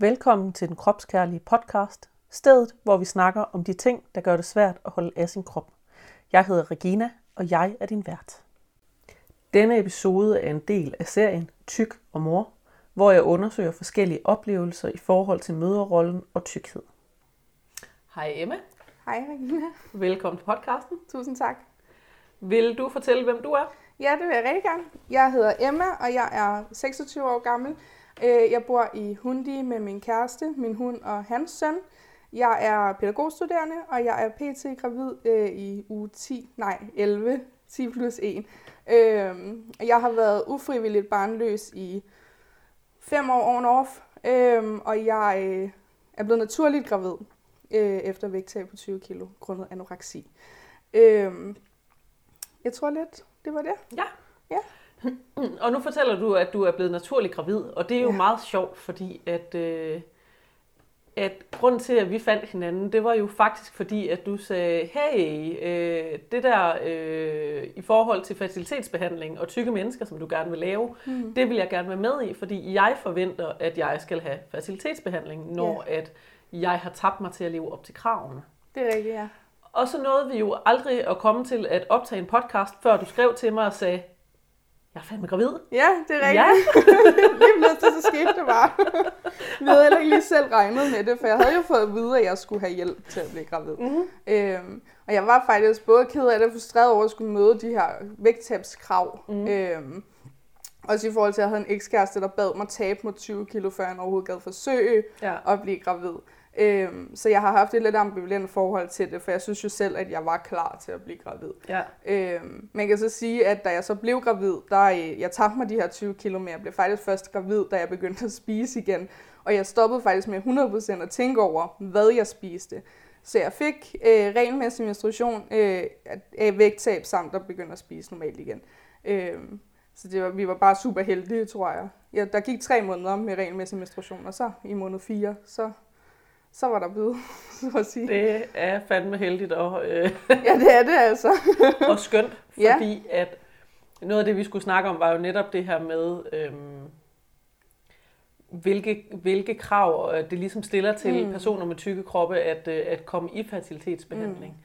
Velkommen til den kropskærlige podcast, stedet hvor vi snakker om de ting, der gør det svært at holde af sin krop. Jeg hedder Regina, og jeg er din vært. Denne episode er en del af serien Tyk og Mor, hvor jeg undersøger forskellige oplevelser i forhold til møderrollen og tykkhed. Hej Emma. Hej Regina. Velkommen til podcasten. Tusind tak. Vil du fortælle, hvem du er? Ja, det vil jeg rigtig gerne. Jeg hedder Emma, og jeg er 26 år gammel. Øh, jeg bor i Hundi med min kæreste, min hund og hans søn. Jeg er pædagogstuderende, og jeg er pt. gravid øh, i uge 10, nej 11, 10 plus 1. Øh, jeg har været ufrivilligt barnløs i fem år on off, øh, og jeg øh, er blevet naturligt gravid øh, efter vægttab på 20 kilo, grundet anoreksi. Øh, jeg tror lidt, det var det. Ja. Ja. Og nu fortæller du, at du er blevet naturligt gravid, og det er jo ja. meget sjovt, fordi at, øh, at grunden til, at vi fandt hinanden, det var jo faktisk fordi, at du sagde, hey, øh, det der øh, i forhold til facilitetsbehandling og tykke mennesker, som du gerne vil lave, mm. det vil jeg gerne være med i, fordi jeg forventer, at jeg skal have facilitetsbehandling, når ja. at jeg har tabt mig til at leve op til kravene. Det er rigtigt, ja. Og så nåede vi jo aldrig at komme til at optage en podcast, før du skrev til mig og sagde, jeg er fandme gravid. Ja, det er rigtigt. Ja. lige pludselig så skete det bare. Vi havde heller ikke lige selv regnet med det, for jeg havde jo fået at vide, at jeg skulle have hjælp til at blive gravid. Mm-hmm. Øhm, og jeg var faktisk både ked af det og frustreret over at skulle møde de her vægttabskrav. Mm. Øhm, også i forhold til, at jeg havde en ekskæreste, der bad mig tabe mig 20 kilo, før jeg overhovedet gad forsøge ja. at blive gravid. Øhm, så jeg har haft et lidt ambivalent forhold til det, for jeg synes jo selv, at jeg var klar til at blive gravid. Ja. Øhm, man kan så sige, at da jeg så blev gravid, der øh, jeg tabte mig de her 20 kilo, men jeg blev faktisk først gravid, da jeg begyndte at spise igen. Og jeg stoppede faktisk med 100% at tænke over, hvad jeg spiste. Så jeg fik øh, regelmæssig menstruation øh, af vægttab, samt at begynde at spise normalt igen. Øhm, så det var, vi var bare super heldige, tror jeg. Ja, der gik tre måneder med regelmæssig menstruation, og så i måned 4, så så var der bid, så at sige. Det er fandme heldigt. Og, øh, ja, det er det altså. og skønt, fordi ja. at noget af det, vi skulle snakke om, var jo netop det her med, øhm, hvilke, hvilke krav det ligesom stiller til mm. personer med tykke kroppe at, øh, at komme i fertilitetsbehandling.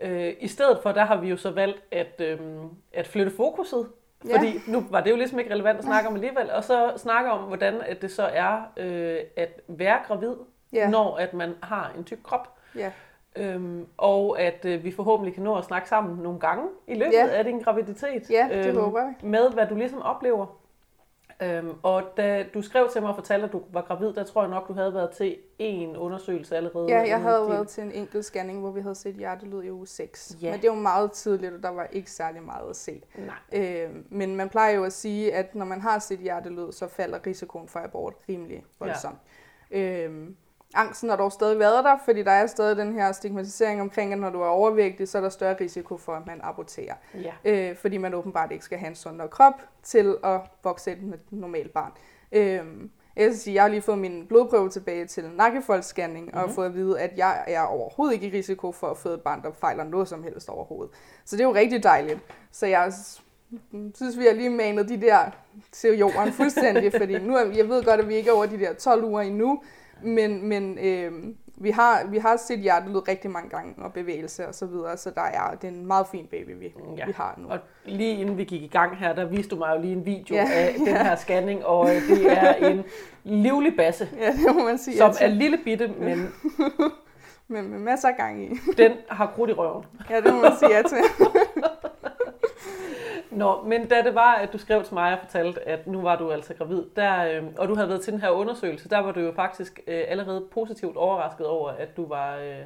Mm. Øh, I stedet for, der har vi jo så valgt at, øhm, at flytte fokuset fordi ja. nu var det jo ligesom ikke relevant at snakke om alligevel, og så snakke om, hvordan at det så er øh, at være gravid, ja. når at man har en tyk krop. Ja. Øhm, og at øh, vi forhåbentlig kan nå at snakke sammen nogle gange i løbet ja. af din graviditet. Ja, det øhm, håber jeg. Med hvad du ligesom oplever. Øhm, og da du skrev til mig og fortalte, at du var gravid, der tror jeg nok, du havde været til en undersøgelse allerede. Ja, jeg havde været til en enkelt scanning, hvor vi havde set hjertelyd i uge 6. Ja. Men det var meget tidligt, og der var ikke særlig meget at se. Nej. Øhm, men man plejer jo at sige, at når man har set hjertelyd, så falder risikoen for abort rimelig voldsomt. Ja. Øhm, Angsten har dog stadig været der, fordi der er stadig den her stigmatisering omkring, at når du er overvægtig, så er der større risiko for, at man aborterer. Ja. Øh, fordi man åbenbart ikke skal have en sundere krop til at vokse et normalt barn. Øh, jeg vil sige, jeg har lige fået min blodprøve tilbage til nakkefoldsscanning, mm-hmm. og mhm. fået at vide, at jeg er overhovedet ikke i risiko for at få et barn, der fejler noget som helst overhovedet. Så det er jo rigtig dejligt. Så jeg synes, vi har lige manet de der til jorden fuldstændig, fordi nu jeg ved godt, at vi ikke er over de der 12 uger endnu, men, men øh, vi, har, vi har set hjertelyd rigtig mange gange og bevægelse og så videre, så der er, det er en meget fin baby, vi, ja. vi har nu. Og lige inden vi gik i gang her, der viste du mig jo lige en video ja. af den her scanning, og øh, det er en livlig basse, ja, det må man sige, som er lille bitte, men... men med masser af gang i. den har krudt i røven. ja, det må man sige ja til. Nå, men da det var, at du skrev til mig og fortalte, at nu var du altså gravid, der, øh, og du havde været til den her undersøgelse, der var du jo faktisk øh, allerede positivt overrasket over, at du var, øh,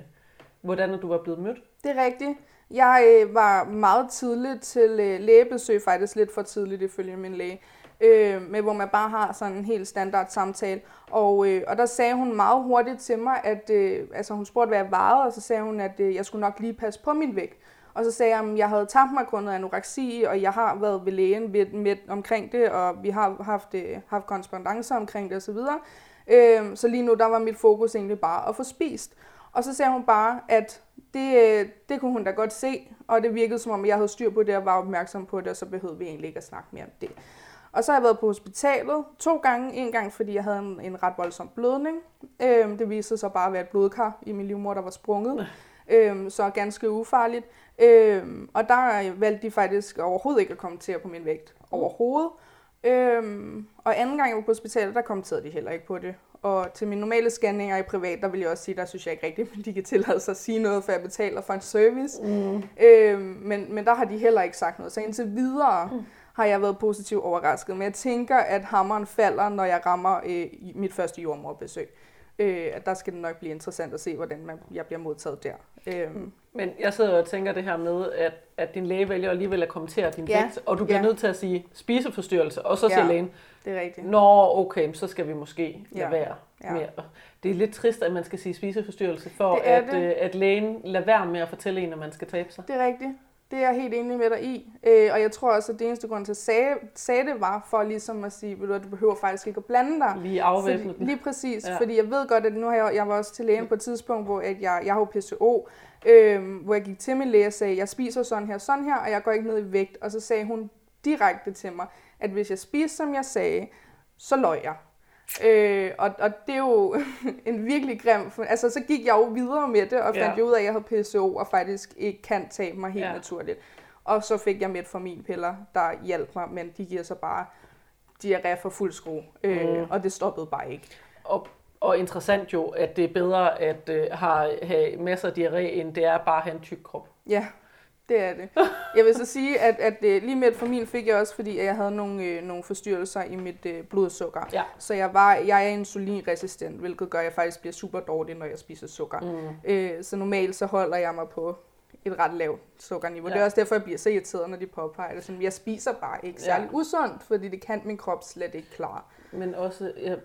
hvordan du var blevet mødt. Det er rigtigt. Jeg øh, var meget tidligt til øh, lægebesøg, faktisk lidt for tidligt ifølge min læge, øh, med hvor man bare har sådan en helt standard samtale. Og, øh, og der sagde hun meget hurtigt til mig, at øh, altså hun spurgte, hvad jeg varede, og så sagde hun, at øh, jeg skulle nok lige passe på min vægt. Og så sagde jeg, at jeg havde tabt mig grundet anoreksi, og jeg har været ved lægen med, med, omkring det, og vi har haft, øh, haft korrespondencer omkring det osv. Øh, så lige nu, der var mit fokus egentlig bare at få spist. Og så sagde hun bare, at det, øh, det kunne hun da godt se, og det virkede som om, jeg havde styr på det og var opmærksom på det, og så behøvede vi egentlig ikke at snakke mere om det. Og så har jeg været på hospitalet to gange. En gang, fordi jeg havde en, en ret voldsom blødning. Øhm, det viste sig bare at være et blodkar i min livmor, der var sprunget. Øhm, så ganske ufarligt. Øhm, og der valgte de faktisk overhovedet ikke at kommentere på min vægt. Overhovedet. Øhm, og anden gang jeg var på hospitalet, der kommenterede de heller ikke på det. Og til mine normale scanninger i privat, der vil jeg også sige, der synes jeg ikke rigtigt, at de kan tillade sig at sige noget, for jeg betaler for en service. Mm. Øhm, men, men der har de heller ikke sagt noget. Så indtil videre mm. har jeg været positivt overrasket. Men jeg tænker, at hammeren falder, når jeg rammer øh, mit første jordmorbesøg. Øh, at der skal det nok blive interessant at se, hvordan man, jeg bliver modtaget der. Øhm. Men jeg sidder og tænker det her med, at, at din læge vælger alligevel at kommentere din Ja. vægt, og du bliver Ja. nødt til at sige spiseforstyrrelse, og så siger Ja. lægen, Det er rigtigt. Nå, okay, så skal vi måske lade Ja. være Ja. at-" Det er lidt trist, at man skal sige spiseforstyrrelse, for at, det. øh, at lægen lader være med at fortælle en, at man skal tabe sig. Det er rigtigt. Det er jeg helt enig med dig i. Øh, og jeg tror også, at det eneste grund til, at sagde, sagde det, var for ligesom at sige, ved du, hvad, du behøver faktisk ikke at blande dig. Lige afvæbne den. lige præcis, ja. fordi jeg ved godt, at nu har jeg, jeg var også til lægen på et tidspunkt, hvor at jeg, jeg har jo PCO, øh, hvor jeg gik til min læge og sagde, jeg spiser sådan her, sådan her, og jeg går ikke ned i vægt. Og så sagde hun direkte til mig, at hvis jeg spiser, som jeg sagde, så løg jeg. Øh, og, og det er jo en virkelig grim... for- Altså, så gik jeg jo videre med det, og fandt Ja. jo ud af, at jeg havde PCO, og faktisk ikke kan tabe mig helt Ja. ja. naturligt. Og så fik jeg metforminpiller, der hjalp mig, men de giver så bare diarré for fuld skrue. Øh, Mm. Og det stoppede bare ikke. Og, og interessant jo, at det er bedre at øh, have, have masser af diarré, end det er bare at have en tyk krop. Ja, det er det. Jeg vil så sige, at, at øh, lige metformin fik jeg også, fordi jeg havde nogle, øh, nogle forstyrrelser i mit øh, blodsukker. Ja. Så jeg, var, jeg er insulinresistent, hvilket gør, at jeg faktisk bliver super dårlig, når jeg spiser sukker. Mm. Øh, så normalt så holder jeg mig på et ret lavt sukkerniveau. Ja. Det er også derfor, jeg bliver så irriteret, når de påpeger det. Sådan, jeg spiser bare ikke særlig Ja. usundt, fordi det kan min krop slet ikke klare. Men også, jeg,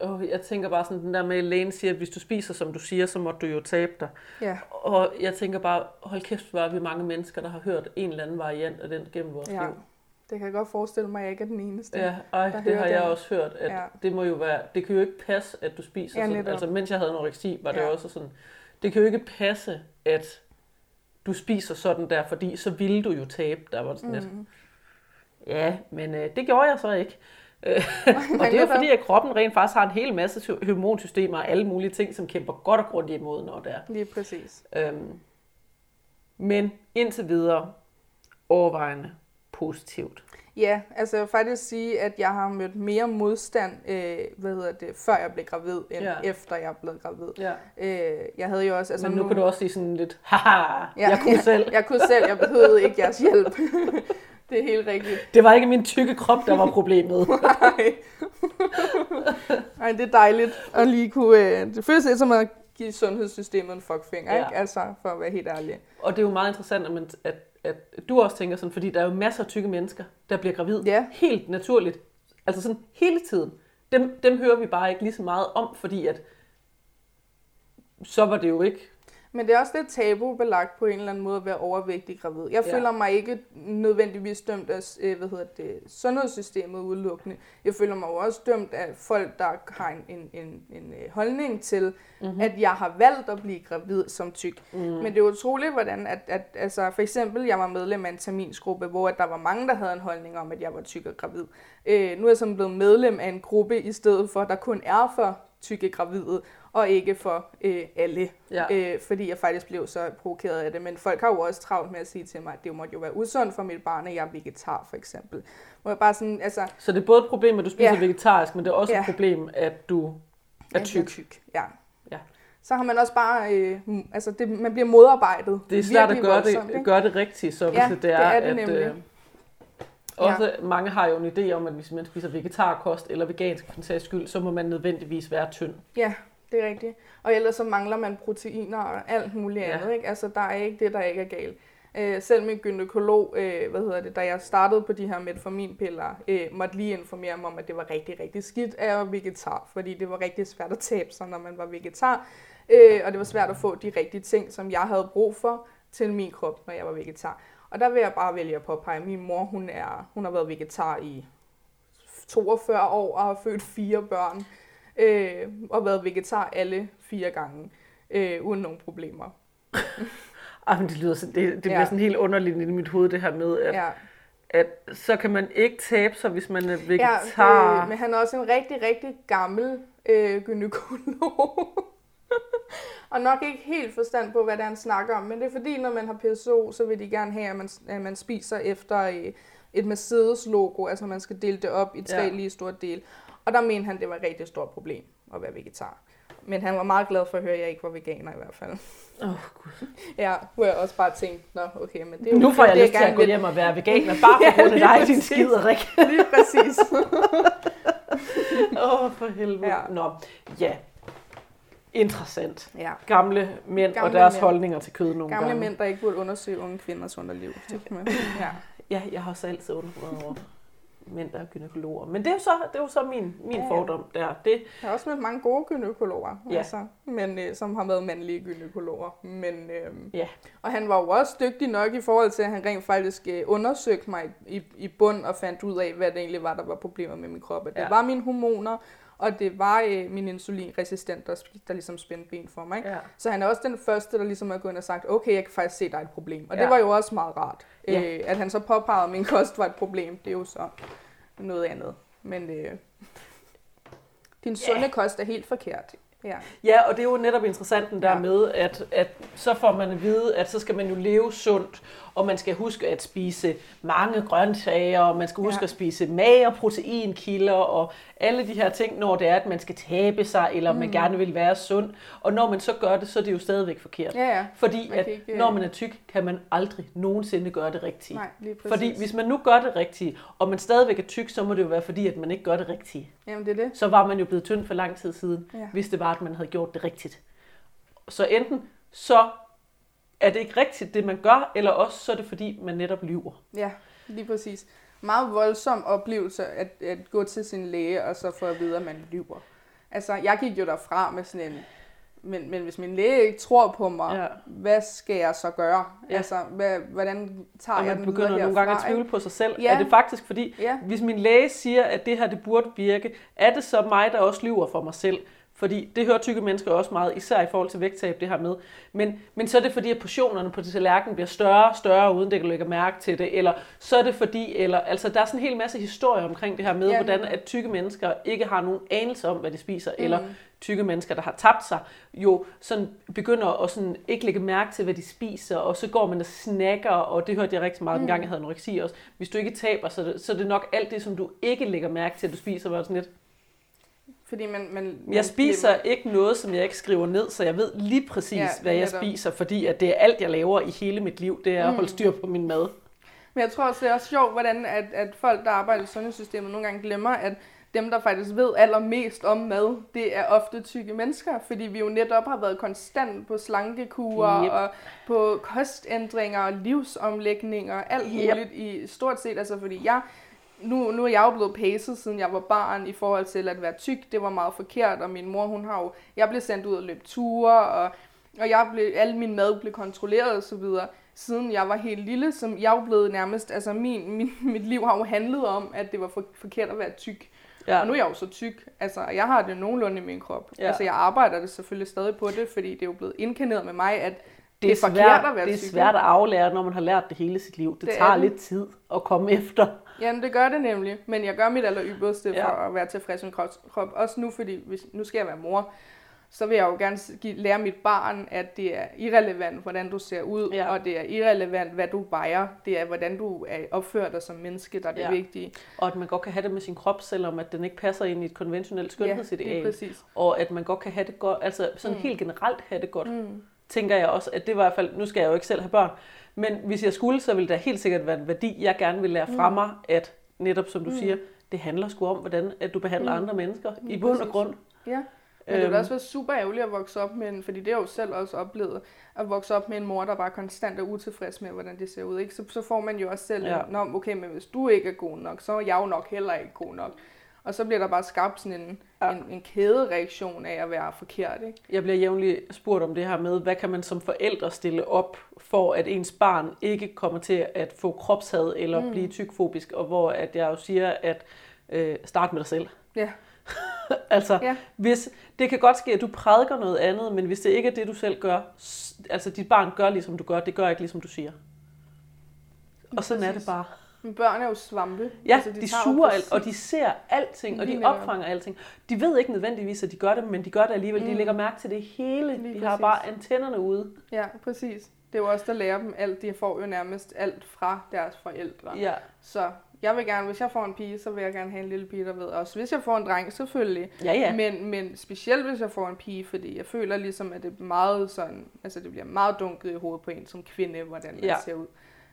åh, jeg tænker bare sådan, den der med, at lægen siger, at hvis du spiser, som du siger, så må du jo tabe dig. Ja, Og jeg tænker bare, hold kæft, hvor er vi mange mennesker, der har hørt en eller anden variant af den gennem vores ja. liv. Det kan jeg godt forestille mig, at jeg ikke er den eneste. Ja, ej, det har hører jeg den. også hørt, at Ja. det må jo være, det kan jo ikke passe, at du spiser Ja, sådan, netop. altså mens jeg havde anoreksi, var det Ja. også sådan, det kan jo ikke passe, at du spiser sådan der, fordi så ville du jo tabe, der var det sådan lidt, Mm. ja, men øh, det gjorde jeg så ikke. Og det er jo fordi, at kroppen rent faktisk har en hel masse sy- hormonsystemer og alle mulige ting, som kæmper godt og grundigt imod, når det er. Lige præcis. Øhm, men indtil videre overvejende positivt. Ja, altså jeg vil faktisk sige, at jeg har mødt mere modstand, øh, hvad hedder det, før jeg blev gravid, end Ja. ja. efter jeg blev gravid. Ja. Øh, jeg havde jo også... Altså men nu kan du også sige sådan lidt, haha, Ja, jeg kunne selv. Jeg kunne selv, jeg behøvede ikke jeres hjælp. det er helt rigtigt. Det var ikke min tykke krop, der var problemet. Nej. Ej, det er dejligt at lige kunne... Øh, det føles lidt som at give sundhedssystemet en fuckfinger, Ja. ja. ikke? Altså, for at være helt ærlig. Og det er jo meget interessant, at, man, at, at du også tænker sådan, fordi der er jo masser af tykke mennesker, der bliver gravid Ja. helt naturligt. Altså sådan hele tiden. Dem, dem hører vi bare ikke lige så meget om, fordi at så var det jo ikke. Men det er også lidt tabubelagt på en eller anden måde at være overvægtig gravid. Jeg Ja. føler mig ikke nødvendigvis dømt af øh, hvad hedder det, sundhedssystemet udelukkende. Jeg føler mig jo også dømt af folk, der har en, en, en, en øh, holdning til, mm-hmm. at jeg har valgt at blive gravid som tyk. Mm. Men det er utroligt, hvordan at, at altså, for eksempel, jeg var medlem af en terminsgruppe, hvor at der var mange, der havde en holdning om, at jeg var tyk og gravid. Øh, nu er jeg sådan blevet medlem af en gruppe, i stedet for, der kun er for tykke gravide, og ikke for øh, alle. Ja. Øh, fordi jeg faktisk blev så provokeret af det. Men folk har jo også travlt med at sige til mig, at det måtte jo være usundt for mit barn, at jeg er vegetar, for eksempel. Hvor jeg bare sådan, altså... Så det er både et problem, at du spiser Ja. vegetarisk, men det er også Ja. et problem, at du er at jeg tyk. tyk. Ja. Ja. Så har man også bare... Øh, m- altså, det, man bliver modarbejdet. Det er svært at gøre voldsomt, det, ikke? gøre det rigtigt, så hvis Ja, det det er, er det at... nemlig. Øh, også mange har jo en idé om, at hvis man spiser vegetarkost eller vegansk for den sags skyld, så må man nødvendigvis være tynd. Ja, det er rigtigt. Og ellers så mangler man proteiner og alt muligt Ja. andet. Ikke? Altså, der er ikke det, der ikke er galt. Øh, selv min gynekolog, øh, hvad hedder det, da jeg startede på de her metforminpiller, øh, måtte lige informere mig om, at det var rigtig, rigtig skidt at var vegetar, fordi det var rigtig svært at tabe sig, når man var vegetar. Øh, og det var svært at få de rigtige ting, som jeg havde brug for til min krop, når jeg var vegetar. Og der vil jeg bare vælge at påpege, at min mor, hun, er, hun har været vegetar i 42 år og har født fire børn øh, og været vegetar alle fire gange, øh, uden nogen problemer. Ej, men det lyder sådan, det, det bliver Ja. sådan helt underligt i mit hoved, det her med, at, Ja, at så kan man ikke tabe sig, hvis man er Ja, vegetar. øh, men han er også en rigtig, rigtig gammel øh, gynekolog. og nok ikke helt forstand på, hvad det er, han snakker om. Men det er fordi, når man har PSO, så vil de gerne have, at man, at man spiser efter øh, et Mercedes-logo. Altså man skal dele det op i tre Ja. ja. lige store dele. Og der mente han, det var et rigtig stort problem at være vegetar. Men han var meget glad for at høre, at jeg ikke var veganer i hvert fald. Åh, oh, Gud. Ja, hvor jeg også bare tænkte, nå okay, men det er Nu får jeg det, lyst til at gå hjem og være veganer, bare Ja, grund af lige dig, din præcis. skiderik. Lige præcis. Åh, oh, for helvede. Ja. Nå, ja. Interessant. ja. Gamle mænd Gamle og deres mænd. holdninger til kød nogle Gamle gange. mænd, der ikke burde undersøge unge kvinders underliv. Ja. Ja, jeg har også altid undret over mænd, der er gynekologer. Men det er jo så, det er jo så min, min Ja, ja, ja. fordom der. Det, Jeg har også mødt mange gode gynekologer, Ja. altså, men, øh, som har været mandlige gynekologer. Men, øh, Ja. Og han var jo også dygtig nok i forhold til, at han rent faktisk øh, undersøgte mig i, i bund og fandt ud af, hvad det egentlig var, der var problemer med min krop. At det Ja. var mine hormoner, og det var øh, min insulinresistent, der, der ligesom spændte ben for mig. ja. Så han er også den første, der ligesom er gået ind og sagt, okay, jeg kan faktisk se, der er et problem. Og Ja. det var jo også meget rart. Ja. Øh, at han så påpegede, at min kost var et problem, det er jo så noget andet. Men øh, din sunde kost er helt forkert. Ja. Ja, og det er jo netop interessant den der Ja. ja. med, at, at så får man at vide, at så skal man jo leve sundt, og man skal huske at spise mange grøntsager, og man skal huske Ja. at spise mager, proteinkilder, og alle de her ting, når det er, at man skal tabe sig, eller mm. man gerne vil være sund. Og når man så gør det, så er det jo stadigvæk forkert. Ja, ja. Fordi Man at ikke, øh, når man er tyk, kan man aldrig nogensinde gøre det rigtige. Nej, lige præcis. Fordi hvis man nu gør det rigtige, og man stadigvæk er tyk, så må det jo være fordi, at man ikke gør det rigtige. Jamen, det er det. Så var man jo blevet tynd for lang tid siden, ja. hvis det var, at man havde gjort det rigtigt. Så enten så er det ikke rigtigt, det man gør, eller også så er det fordi, man netop lyver. Ja, lige præcis. Meget voldsom oplevelse at, at gå til sin læge, og så få at vide, at man lyver. Altså, jeg gik jo derfra med sådan en... Men, men hvis min læge ikke tror på mig, ja. Hvad skal jeg så gøre? Ja. Altså, hvad, hvordan tager Og jeg man den begynder videre nogle gange at herfra, tvivle på sig selv. Ja. Er det faktisk fordi, Ja. hvis min læge siger, at det her det burde virke, er det så mig, der også lyver for mig selv? Fordi det hører tykke mennesker også meget, især i forhold til vægttab, det her med. Men, men så er det fordi, at portionerne på tallerkenen bliver større og større, uden det kan lægge mærke til det. Eller så er det fordi, eller, altså der er sådan en hel masse historier omkring det her med, Ja. ja. hvordan at tykke mennesker ikke har nogen anelse om, hvad de spiser, mm. eller tykke mennesker, der har tabt sig, jo sådan begynder at sådan ikke lægge mærke til, hvad de spiser, og så går man og snakker, og det hørte jeg rigtig meget, mm. dengang jeg havde anoreksi også. Hvis du ikke taber, så er, det, så er det nok alt det, som du ikke lægger mærke til, at du spiser, var sådan lidt. Fordi man, man, man Jeg spiser ikke noget, som jeg ikke skriver ned, så jeg ved lige præcis, Ja, hvad jeg spiser, fordi at det er alt, jeg laver i hele mit liv, det er at holde styr på min mad. Men jeg tror også, det er også sjovt, hvordan at, at folk, der arbejder i sundhedssystemet, nogle gange glemmer, at dem, der faktisk ved allermest om mad, det er ofte tykke mennesker, fordi vi jo netop har været konstant på slankekurer Yep. og på kostændringer og livsomlægninger og alt Yep. muligt i stort set. Altså fordi jeg, nu, nu er jeg jo blevet pacet, siden jeg var barn, i forhold til at være tyk. Det var meget forkert, og min mor, hun har jo, jeg blev sendt ud og løbe ture, og, og jeg blev, alle min mad blev kontrolleret og så videre siden jeg var helt lille, som jeg jo blevet nærmest, altså min, min, mit liv har jo handlet om, at det var for, forkert at være tyk. Ja. Og nu er jeg jo så tyk, altså jeg har det nogenlunde i min krop. Ja. Altså jeg arbejder det selvfølgelig stadig på det, fordi det er jo blevet indkaneret med mig, at Det er, Det er forkert svært, at være det er svært at aflære, når man har lært det hele sit liv. Det, Det er tager lidt tid at komme efter. Jamen det gør det nemlig, men jeg gør mit aller ypperste Ja. for at være tilfreds med krop. krop. Også nu, fordi hvis, nu skal jeg være mor, så vil jeg jo gerne give, lære mit barn, at det er irrelevant, hvordan du ser ud, Ja. og det er irrelevant, hvad du vejer. Det er, hvordan du er opfører dig som menneske, der er det Ja. vigtige. Og at man godt kan have det med sin krop, selvom at den ikke passer ind i et konventionelt Ja, skønhedsideal. lige præcis. og at man godt kan have det godt, altså sådan mm. helt generelt have det godt, Mm. Tænker jeg også, at det var i hvert fald, nu skal jeg jo ikke selv have børn, men hvis jeg skulle, så ville det helt sikkert være en værdi, jeg gerne vil lære fra Mm. mig, at netop som du Mm. siger, det handler sgu om, hvordan at du behandler Mm. andre mennesker i Lige bund og præcis. grund. Ja, men det ville Øhm. også være super ærgerligt at vokse op med en, fordi det har jeg jo selv også oplevet, at vokse op med en mor, der bare konstant er utilfreds med, hvordan det ser ud. Ikke? Så, så får man jo også selv. Ja. Nå, okay, men hvis du ikke er god nok, så er jeg jo nok heller ikke god nok. Og så bliver der bare skabt sådan en, ja. En, en kædereaktion af at være forkert. Ikke? Jeg bliver jævnligt spurgt om det her med, hvad kan man som forældre stille op, for at ens barn ikke kommer til at få kropshad eller Mm. blive tykfobisk, og hvor at jeg jo siger, at øh, start med dig selv. Ja. altså, Ja. hvis, det kan godt ske, at du prædiker noget andet, men hvis det ikke er det, du selv gør, altså dit barn gør, ligesom du gør, det gør ikke, ligesom du siger. Og sådan er det bare. Men børn er jo svampe. Ja, altså, de, de suger alt, og de ser alting, og de opfanger alting. De ved ikke nødvendigvis, at de gør det, men de gør det alligevel. De Mm. lægger mærke til det hele. Lige de har præcis. bare antennerne ude. Ja, præcis. Det er jo også der lærer dem alt. De får jo nærmest alt fra deres forældre. Ja, Så jeg vil gerne, hvis jeg får en pige, så vil jeg gerne have en lille pige, der ved også. Hvis jeg får en dreng, selvfølgelig. ja. ja. Men, men specielt hvis jeg får en pige, fordi jeg føler ligesom, at det er meget sådan, altså det bliver meget dunket i hovedet på en som kvinde, hvordan man Ja. ser ud.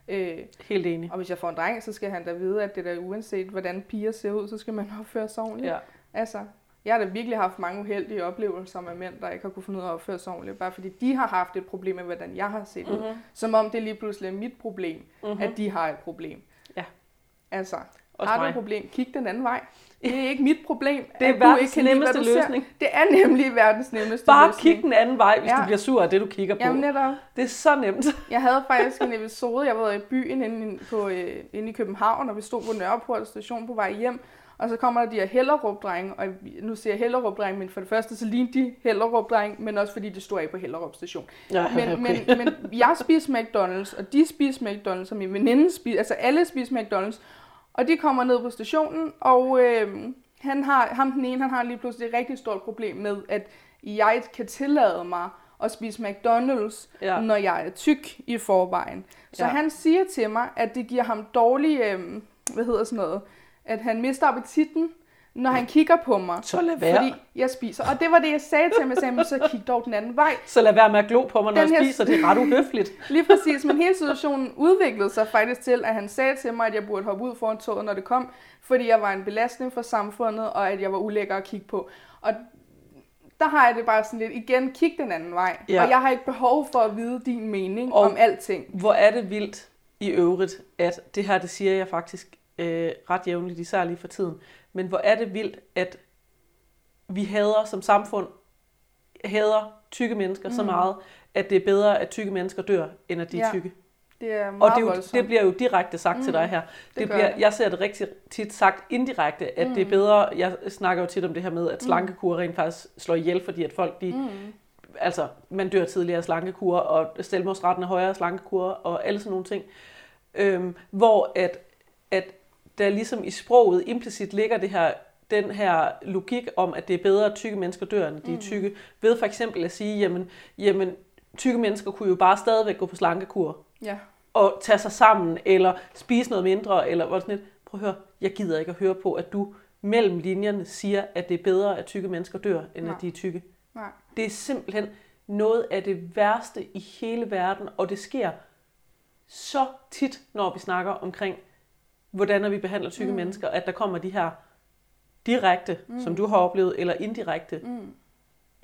Øh, Helt enig. og hvis jeg får en dreng, så skal han da vide, at det er da uanset, hvordan piger ser ud, så skal man opføre sig ordentligt. Ja. Altså, jeg har da virkelig haft mange uheldige oplevelser med mænd, der ikke har kunne finde ud af at opføre sig ordentligt, bare fordi de har haft et problem med, hvordan jeg har set ud. Mm-hmm. Som om det lige pludselig er mit problem, Mm-hmm. at de har et problem. Ja. Altså, Også har du et problem, kig den anden vej. Det er ikke mit problem, Det er verdens ikke kan lide, nemmeste du ser. løsning. Det er nemlig verdens nemmeste Bare løsning. kig den anden vej, hvis Ja. du bliver sur af det, du kigger på. Jamen netop. Det er så nemt. Jeg havde faktisk en episode, jeg var i byen inde, i- på, øh, inde i København, og vi stod på Nørreport station på vej hjem, og så kommer der de her Hellerup-drenge, og nu siger jeg Hellerup-drenge, men for det første så lignede de Hellerup-drenge, men også fordi de stod af på Hellerup station. Ja, Men, okay. men, men jeg spiser McDonald's, og de spiser McDonald's, og min veninde spiser, altså alle spiser McDonald's, og de kommer ned på stationen, og øh, han har, ham den ene, han har lige pludselig et rigtig stort problem med, at jeg kan tillade mig at spise McDonald's, Ja. når jeg er tyk i forvejen. Så ja. han siger til mig, at det giver ham dårlig, øh, hvad hedder sådan noget, at han mister appetitten, når han kigger på mig. Så lad være. Fordi jeg spiser. Og det var det, jeg sagde til ham. Jeg sagde, "Men så kig dog den anden vej. Så lad være med at glo på mig, når Den jeg her- spiser. Det er ret uhøfligt. Lige præcis, men hele situationen udviklede sig faktisk til, at han sagde til mig, at jeg burde hoppe ud foran toget, når det kom, fordi jeg var en belastning for samfundet, og at jeg var ulækker at kigge på. Og der har jeg det bare sådan lidt, igen, kig den anden vej. Ja. Og jeg har ikke behov for at vide din mening og... om alting. Hvor er det vildt i øvrigt, at det her, det siger jeg faktisk øh, ret jævnligt, især lige for tiden. Men hvor er det vildt, at vi hader som samfund, hader tykke mennesker mm. så Mm. meget, at det er bedre, at tykke mennesker dør, end at de er Ja, tykke. Det er Og meget det, er jo, voldsomt. det bliver jo direkte sagt mm. til Mm, dig her. Det gør bliver, det. jeg ser det rigtig tit sagt indirekte, at mm. det er bedre, jeg snakker jo tit om det her med, at slankekur rent faktisk slår ihjel, fordi at folk, de, Mm. altså man dør tidligere af slankekur, og selvmordsretten er højere af slankekur, og alle sådan nogle ting. Øhm, hvor at, at der ligesom i sproget implicit ligger det her, den her logik om, at det er bedre, at tykke mennesker dør, end de er tykke. Ved for eksempel at sige, jamen, jamen tykke mennesker kunne jo bare stadigvæk gå på slankekur, Ja, og tage sig sammen, eller spise noget mindre, eller hvor sådan lidt, prøv at høre, jeg gider ikke at høre på, at du mellem linjerne siger, at det er bedre, at tykke mennesker dør, end Nej. at de er tykke. nej. Det er simpelthen noget af det værste i hele verden, og det sker så tit, når vi snakker omkring, hvordan vi behandler tykke mm. mennesker, at der kommer de her direkte, mm. som du har oplevet, eller indirekte Mm.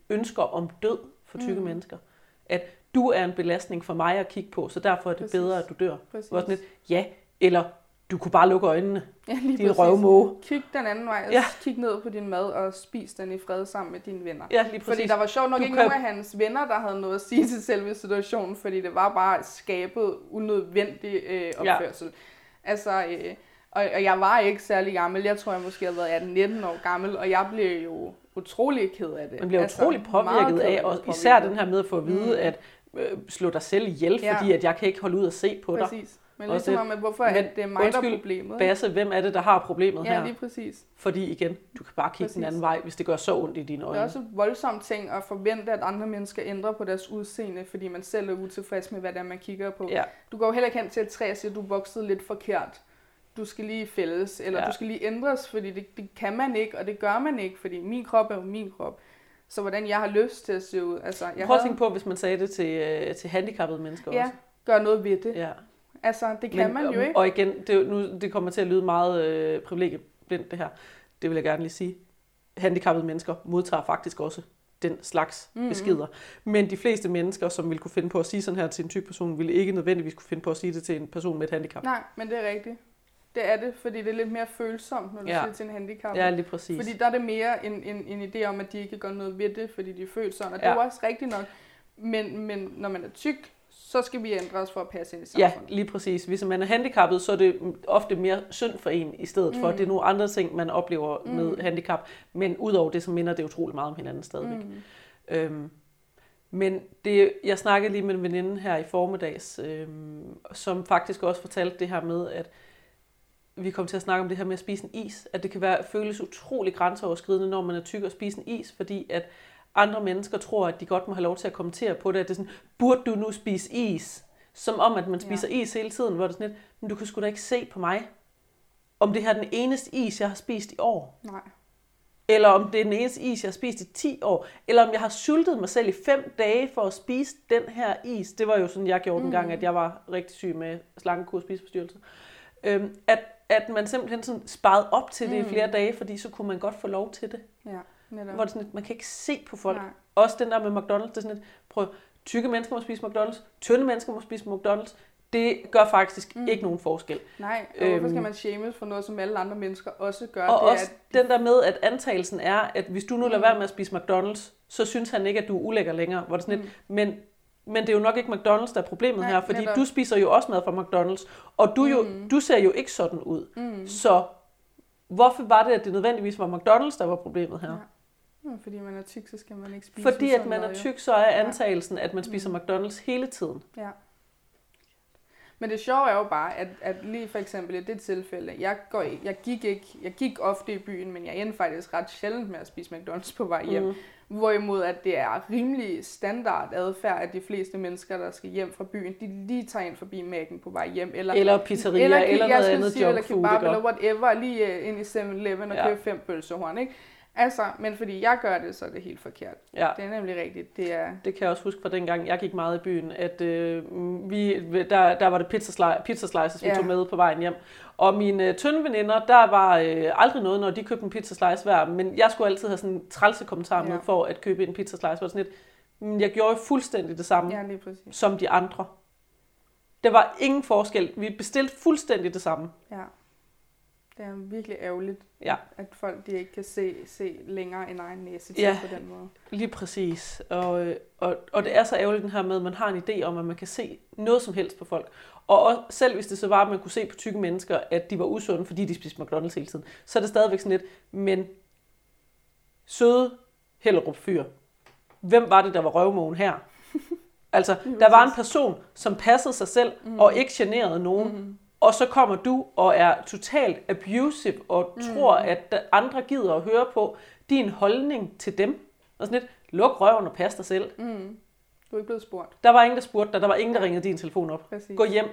ønsker om død for tykke mm. mennesker. At du er en belastning for mig at kigge på, så derfor er det Præcis. bedre, at du dør. Præcis. Sådan lidt, ja, eller du kunne bare lukke øjnene, Ja, lige din røvmåge. Kig den anden vej, Ja. kig ned på din mad, og spis den i fred sammen med dine venner. Ja, lige præcis. Fordi der var sjovt nok Du ikke kan- nogen af hans venner, der havde noget at sige til selve situationen, fordi det var bare skabet unødvendig øh, opførsel. Ja. Altså, øh, og, og jeg var ikke særlig gammel. Jeg tror, jeg måske havde været 18-19 år gammel, og jeg blev jo utrolig ked af det. Man bliver altså, utrolig påvirket af, og påvirket. især den her med at få at vide, Mm. at øh, slå dig selv ihjel, Ja. fordi at jeg kan ikke holde ud og se på dig. Men Og ligesom det- om, at hvorfor men er det mig, der undskyld, er problemet? Basse, hvem er det, der har problemet Ja, her? lige præcis. Fordi igen, du kan bare kigge Præcis. den anden vej, hvis det gør så ondt i dine Det øjne. er også en voldsom ting at forvente, at andre mennesker ændrer på deres udseende, fordi man selv er utilfreds med, hvad det er, man kigger på. Ja, Du går jo heller ikke hen til et træ og siger, at du voksede lidt forkert. Du skal lige fældes, eller Ja. ja. du skal lige ændres, fordi det, det kan man ikke, og det gør man ikke, fordi min krop er jo min krop. Så hvordan jeg har lyst til at se ud. Altså, jeg Prøv at havde- tænke på, hvis man sagde det til, øh, til handicappede mennesker Ja, også. gør noget ved det. Ja. Altså, det kan man jo ikke. Og igen, det, er nu, det kommer til at lyde meget øh, privilegieblindt det her. Det vil jeg gerne lige sige. Handicappede mennesker modtager faktisk også den slags mm-hmm. beskeder. Men de fleste mennesker, som ville kunne finde på at sige sådan her til en tyk person, ville ikke nødvendigvis kunne finde på at sige det til en person med et handicap. Nej, men det er rigtigt. Det er det, fordi det er lidt mere følsomt, når du Ja. siger til en handicap. Ja, lige præcis. Fordi der er det mere en, en, en idé om, at de ikke kan gøre noget ved det, fordi de er sådan. Og det Ja. er jo også rigtigt nok. Men, men når man er tyk, så skal vi ændre os for at passe ind i Ja, samfundet. lige præcis. Hvis man er handicappet, så er det ofte mere synd for en i stedet for. Mm. Det er nogle andre ting, man oplever Mm. med handicap. Men udover det, så minder det utrolig meget om hinanden stadigvæk. Mm. Øhm, men det, jeg snakkede lige med en veninde her i formiddags, øhm, som faktisk også fortalte det her med, at vi kom til at snakke om det her med at spise en is, at det kan være føles utrolig grænseoverskridende, når man er tyk og spise en is, fordi at andre mennesker tror, at de godt må have lov til at kommentere på det, at det er sådan, burde du nu spise is? Som om, at man spiser ja. is hele tiden, hvor det er sådan lidt, men du kan sgu da ikke se på mig, om det her er den eneste is, jeg har spist i år. Nej. Eller om det er den eneste is, jeg har spist i 10 år. Eller om jeg har sultet mig selv i 5 dage for at spise den her is. Det var jo sådan, jeg gjorde mm. den gang, at jeg var rigtig syg med slankekur og spiseforstyrrelse. Øhm, at, at man simpelthen sådan sparede op til det mm. i flere dage, fordi så kunne man godt få lov til det. Ja, netop. Hvor det sådan, at man kan ikke se på folk. Nej. Også den der med McDonald's, det er sådan et, prøv, tykke mennesker må spise McDonald's, tynde mennesker må spise McDonald's. Det gør faktisk mm. ikke nogen forskel. Nej, og hvorfor skal man shames for noget, som alle andre mennesker også gør? Og det også er, den der med, at antagelsen er, at hvis du nu lader være med at spise McDonald's, så synes han ikke, at du er ulækker længere. Hvor det sådan lidt, men, men det er jo nok ikke McDonald's, der er problemet Nej, her, fordi netop. du spiser jo også mad fra McDonald's, og du, jo, du ser jo ikke sådan ud. Mm. Så hvorfor var det, at det nødvendigvis var McDonald's, der var problemet her? Ja. Mm, fordi man er tyk, så skal man ikke spise Fordi at man er tyk, så er antagelsen, at man spiser McDonald's hele tiden. Ja. Men det sjove er jo bare, at, at lige for eksempel i det tilfælde, jeg, går, jeg, gik ikke, jeg gik ofte i byen, men jeg endte faktisk ret sjældent med at spise McDonald's på vej hjem. Mm. Hvorimod at det er rimelig standard adfærd, at de fleste mennesker, der skal hjem fra byen, de lige tager ind forbi Mac'en på vej hjem. Eller, Eller pizzeria, eller, eller jeg noget andet sige, junk eller food. kebab, ikke? eller whatever, lige øh, ind i 7-Eleven og Ja. købe fem pølsehorn, ikke? Altså, men fordi jeg gør det, så er det helt forkert. Ja. Det er nemlig rigtigt. Det er, Det kan jeg også huske fra dengang, jeg gik meget i byen, at øh, vi, der, der var det pizza, sli- pizza slices, vi Ja. tog med på vejen hjem. Og mine øh, tynde veninder, der var øh, aldrig noget, når de købte en pizza slice hver, men jeg skulle altid have sådan en trælse kommentar med Ja. for at købe en pizza slice. Det sådan lidt, "Men jeg gjorde jo fuldstændig det samme ja, som de andre. Der var ingen forskel. Vi bestilte fuldstændig det samme. Ja. Det er virkelig ærgerligt, Ja, at folk de ikke kan se, se længere end egen næse til Ja. på den måde. lige præcis. Og, øh, og, og det er så ærgerligt den her med, at man har en idé om, at man kan se noget som helst på folk. Og også, selv hvis det så var, at man kunne se på tykke mennesker, at de var usunde, fordi de spiste McDonald's hele tiden, så er det stadigvæk sådan lidt, men søde Hellerup fyr, hvem var det, der var røvmågen her? Altså, der var en person, som passede sig selv mm. og ikke generede nogen, mm. Og så kommer du og er totalt abusive og tror, at andre gider at høre på din holdning til dem. Og sådan lidt, luk røven og pas dig selv. Mm. Du er ikke blevet spurgt. Der var ingen, der spurgte dig. Der var ingen, der ringede din telefon op. Præcis. Gå hjem.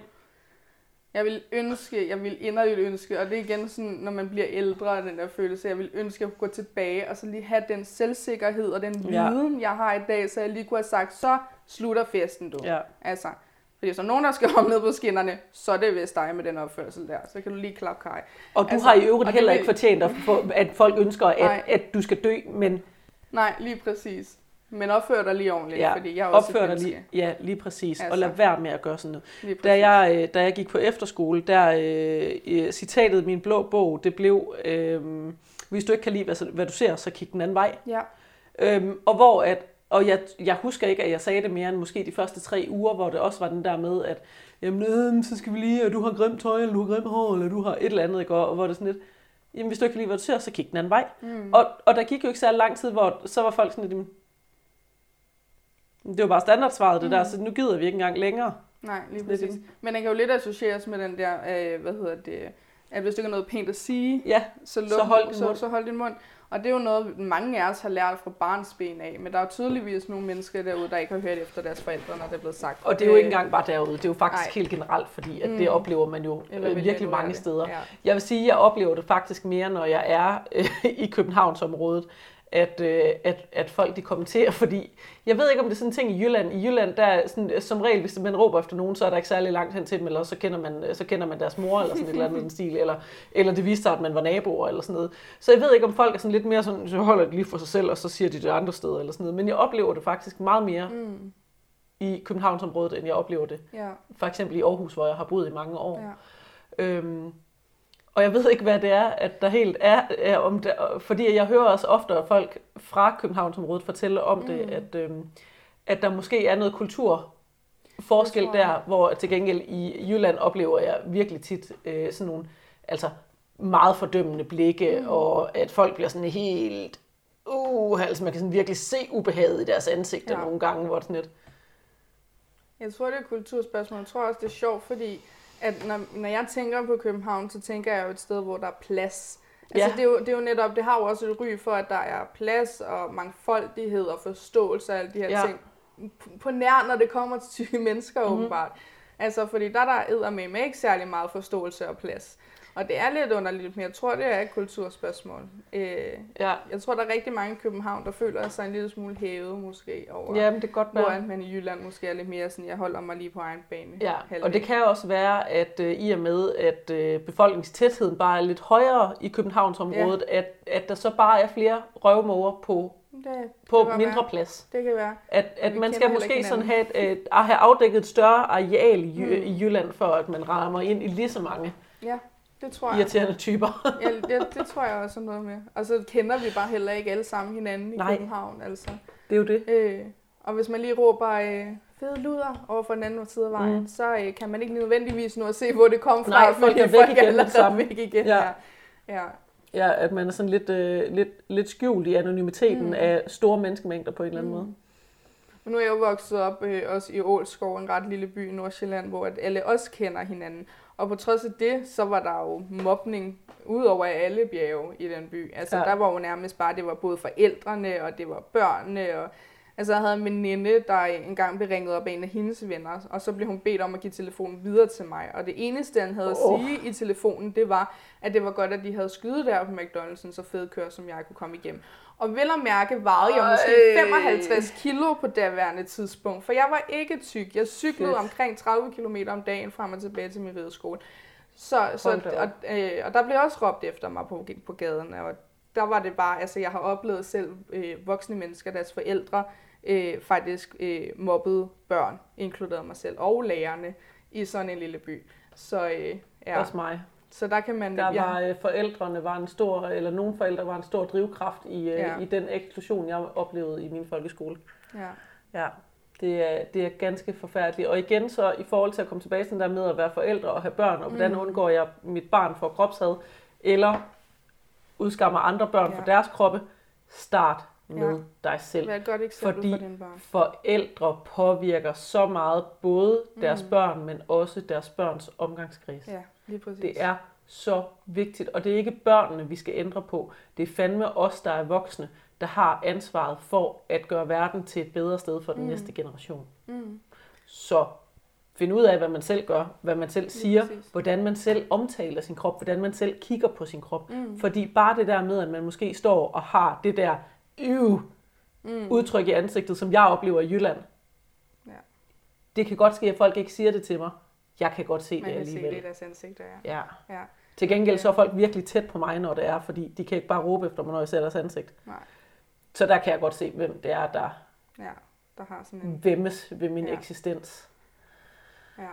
Jeg vil ønske, jeg vil inderligt ønske, og det er igen sådan, når man bliver ældre, den der følelse, jeg vil ønske at kunne gå tilbage og så lige have den selvsikkerhed og den Ja. viden, jeg har i dag, så jeg lige kunne have sagt, så slutter festen du. Ja. Altså, fordi hvis der er nogen, der skal hoppe ned på skinnerne, så er det vist dig med den opførsel der. Så kan du lige klappe kaj. Og du Altså, har i øvrigt heller ikke fortjent, at, at folk ønsker, at, Nej. at du skal dø, men Nej, lige præcis. Men opfør dig lige ordentligt, ja, fordi jeg er også opfør dig lige, ja, lige præcis. Altså. Altså. Og lad være med at gøre sådan noget. Da jeg, øh, da jeg gik på efterskole, der øh, øh, citatet min blå bog, det blev, øh, hvis du ikke kan lide, hvad, hvad du ser, så kig den anden vej. Ja, Øhm, og hvor at, og jeg, jeg husker ikke, at jeg sagde det mere end måske de første tre uger, hvor det også var den der med, at jamen, øh, så skal vi lige, at du har grimt tøj, eller du har grimt hår, eller du har et eller andet, ikke? Og hvor det sådan lidt, jamen hvis du ikke kan lide, hvad du ser, så kig den anden vej. Mm. Og, og der gik jo ikke særlig lang tid, hvor så var folk sådan lidt, "Jamen, det var bare standardsvaret det mm. der, så nu gider vi ikke engang længere. nej, lige præcis. Men den kan jo lidt associeres med den der, øh, hvad hedder det, at hvis du ikke har noget pænt at sige, Ja, så, luk, Så hold din så, mund. så hold din mund. Og det er jo noget, mange af os har lært fra barnsben af, men der er jo tydeligvis nogle mennesker derude, der ikke har hørt efter deres forældre, når det er blevet sagt. og det er jo ikke Øh, engang bare derude, det er jo faktisk Nej. helt generelt, fordi at Mm. det oplever man jo eller øh, virkelig mange steder. Ja. Jeg vil sige, at jeg oplever det faktisk mere, når jeg er øh, i Københavnsområdet, at, øh, at, at folk de kommenterer, fordi jeg ved ikke, om det er sådan en ting i Jylland. I Jylland, der er sådan, øh, som regel, hvis man råber efter nogen, så er der ikke særlig langt hen til dem, eller så kender man, øh, så kender man deres mor, eller sådan et eller andet den stil, eller, eller det viste sig, at man var naboer, eller sådan noget. Så jeg ved ikke, om folk er sådan lidt mere sådan, så holder de lige for sig selv, og så siger de det andre steder, eller sådan noget. Men jeg oplever det faktisk meget mere Mm, i Københavnsområdet, end jeg oplever det. ja, For eksempel i Aarhus, hvor jeg har boet i mange år. ja. Øhm, og jeg ved ikke, hvad det er, at der helt er, er om det, fordi jeg hører også ofte at folk fra Københavnsområdet fortælle om det, Mm. at, øhm, at der måske er noget kulturforskel Det tror jeg. der, hvor til gengæld i Jylland oplever jeg virkelig tit øh, sådan nogle altså meget fordømmende blikke, Mm. og at folk bliver sådan helt uh, altså man kan sådan virkelig se ubehaget i deres ansigter Ja. nogle gange, hvor det sådan lidt, Jeg tror, det er et kulturspørgsmål. Jeg tror også, det er sjovt, fordi at når, når jeg tænker på København, så tænker jeg jo et sted, hvor der er plads. Altså, Ja. det, er jo, det er jo netop, det har jo også et ry for, at der er plads og mangfoldighed og forståelse og alle de her Ja. ting. På nær, når det kommer til tykke mennesker, Mhm. mm-hmm. åbenbart. Altså, fordi der er der eddermame ikke særlig meget forståelse og plads. Og det er lidt underligt, men jeg tror, det er et kulturspørgsmål. Øh, Ja, jeg tror, der er rigtig mange i København, der føler sig en lille smule hævet måske over, ja men det kan godt hvor være. at man i Jylland måske er lidt mere sådan, jeg holder mig lige på egen bane. Ja, halvdelen. og det kan også være, at øh, i og med, at øh, befolkningstætheden bare er lidt højere i Københavnsområdet, ja. at, at der så bare er flere røvmåger på, det, på kan mindre være. plads. Det kan være. At, at man skal måske sådan have, et, et, at have afdækket et større areal i, mm. i Jylland, for at man rammer ind i lige så mange Ja, det tror jeg. irriterende typer. Ja, det, det tror jeg også er noget med. Og så kender vi bare heller ikke alle sammen hinanden i Nej. København. Altså. Det er jo det. Øh, og hvis man lige råber øh, fede luder over for den anden side af vejen, Mm. mm. så øh, kan man ikke nødvendigvis nå at se, hvor det kom fra. Nej, folk er væk igen er det samme. væk igen. Ja. Ja. Ja. Ja, at man er sådan lidt, øh, lidt, lidt skjult i anonymiteten mm. Mm. af store menneskemængder på en eller anden måde. Men nu er jeg jo vokset op øh, også i Ålskov, en ret lille by i Nordsjælland, hvor at alle også kender hinanden. Og på trods af det, så var der jo mobning ud over alle bjerge i den by. Altså Ja. der var jo nærmest bare, det var både forældrene, og det var børnene, og Altså, jeg havde en veninde, der engang blev ringet op af en af hendes venner, og så blev hun bedt om at give telefonen videre til mig. Og det eneste, han havde Åh. at sige i telefonen, det var, at det var godt, at de havde skyde der på McDonald's, så fed kør, som jeg kunne komme igennem. Og vel at mærke vejede jeg måske Ej. 55 kilo på daværende tidspunkt, for jeg var ikke tyk. Jeg cyklede Fedt. omkring 30 km om dagen frem og tilbage til min rideskole. Så, så, og, øh, og der blev også råbt efter mig på, på gaden, og der var det bare, altså jeg har oplevet selv øh, voksne mennesker, deres forældre, øh, faktisk øh, mobbede børn, inkluderet mig selv, og lærerne i sådan en lille by. Så, øh, ja. Også mig. Så der kan man... Der ja, var øh, forældrene var en stor, eller nogle forældre var en stor drivkraft i, øh, Ja. i den eksklusion, jeg oplevede i min folkeskole. ja. Ja, det er, det er ganske forfærdeligt. Og igen så i forhold til at komme tilbage til den der med at være forældre og have børn, og hvordan Mm. undgår jeg mit barn for kropshad, eller udskammer andre børn Ja. for deres kroppe, start med Ja. dig selv. Vær et godt eksempel Fordi- for dine børn. Forældre påvirker så meget både deres Mm. børn, men også deres børns omgangskreds. Ja, lige præcis. Det er så vigtigt, og det er ikke børnene, vi skal ændre på. Det er fandme os, der er voksne, der har ansvaret for at gøre verden til et bedre sted for den Mm. næste generation. Mm. Så find ud af, hvad man selv gør, hvad man selv siger, hvordan man selv omtaler sin krop, hvordan man selv kigger på sin krop. Mm. Fordi bare det der med, at man måske står og har det der øv Mm. udtryk i ansigtet, som jeg oplever i Jylland. Ja. Det kan godt ske, at folk ikke siger det til mig. Jeg kan godt se Man det kan se alligevel. det i deres ansigter, ja. Ja. ja. Til gengæld så er folk virkelig tæt på mig, når det er, fordi de kan ikke bare råbe efter mig, når jeg ser deres ansigt. Nej. Så der kan jeg godt se, hvem det er, der Ja, der har sådan en... vemmes ved min Ja. eksistens. Ja.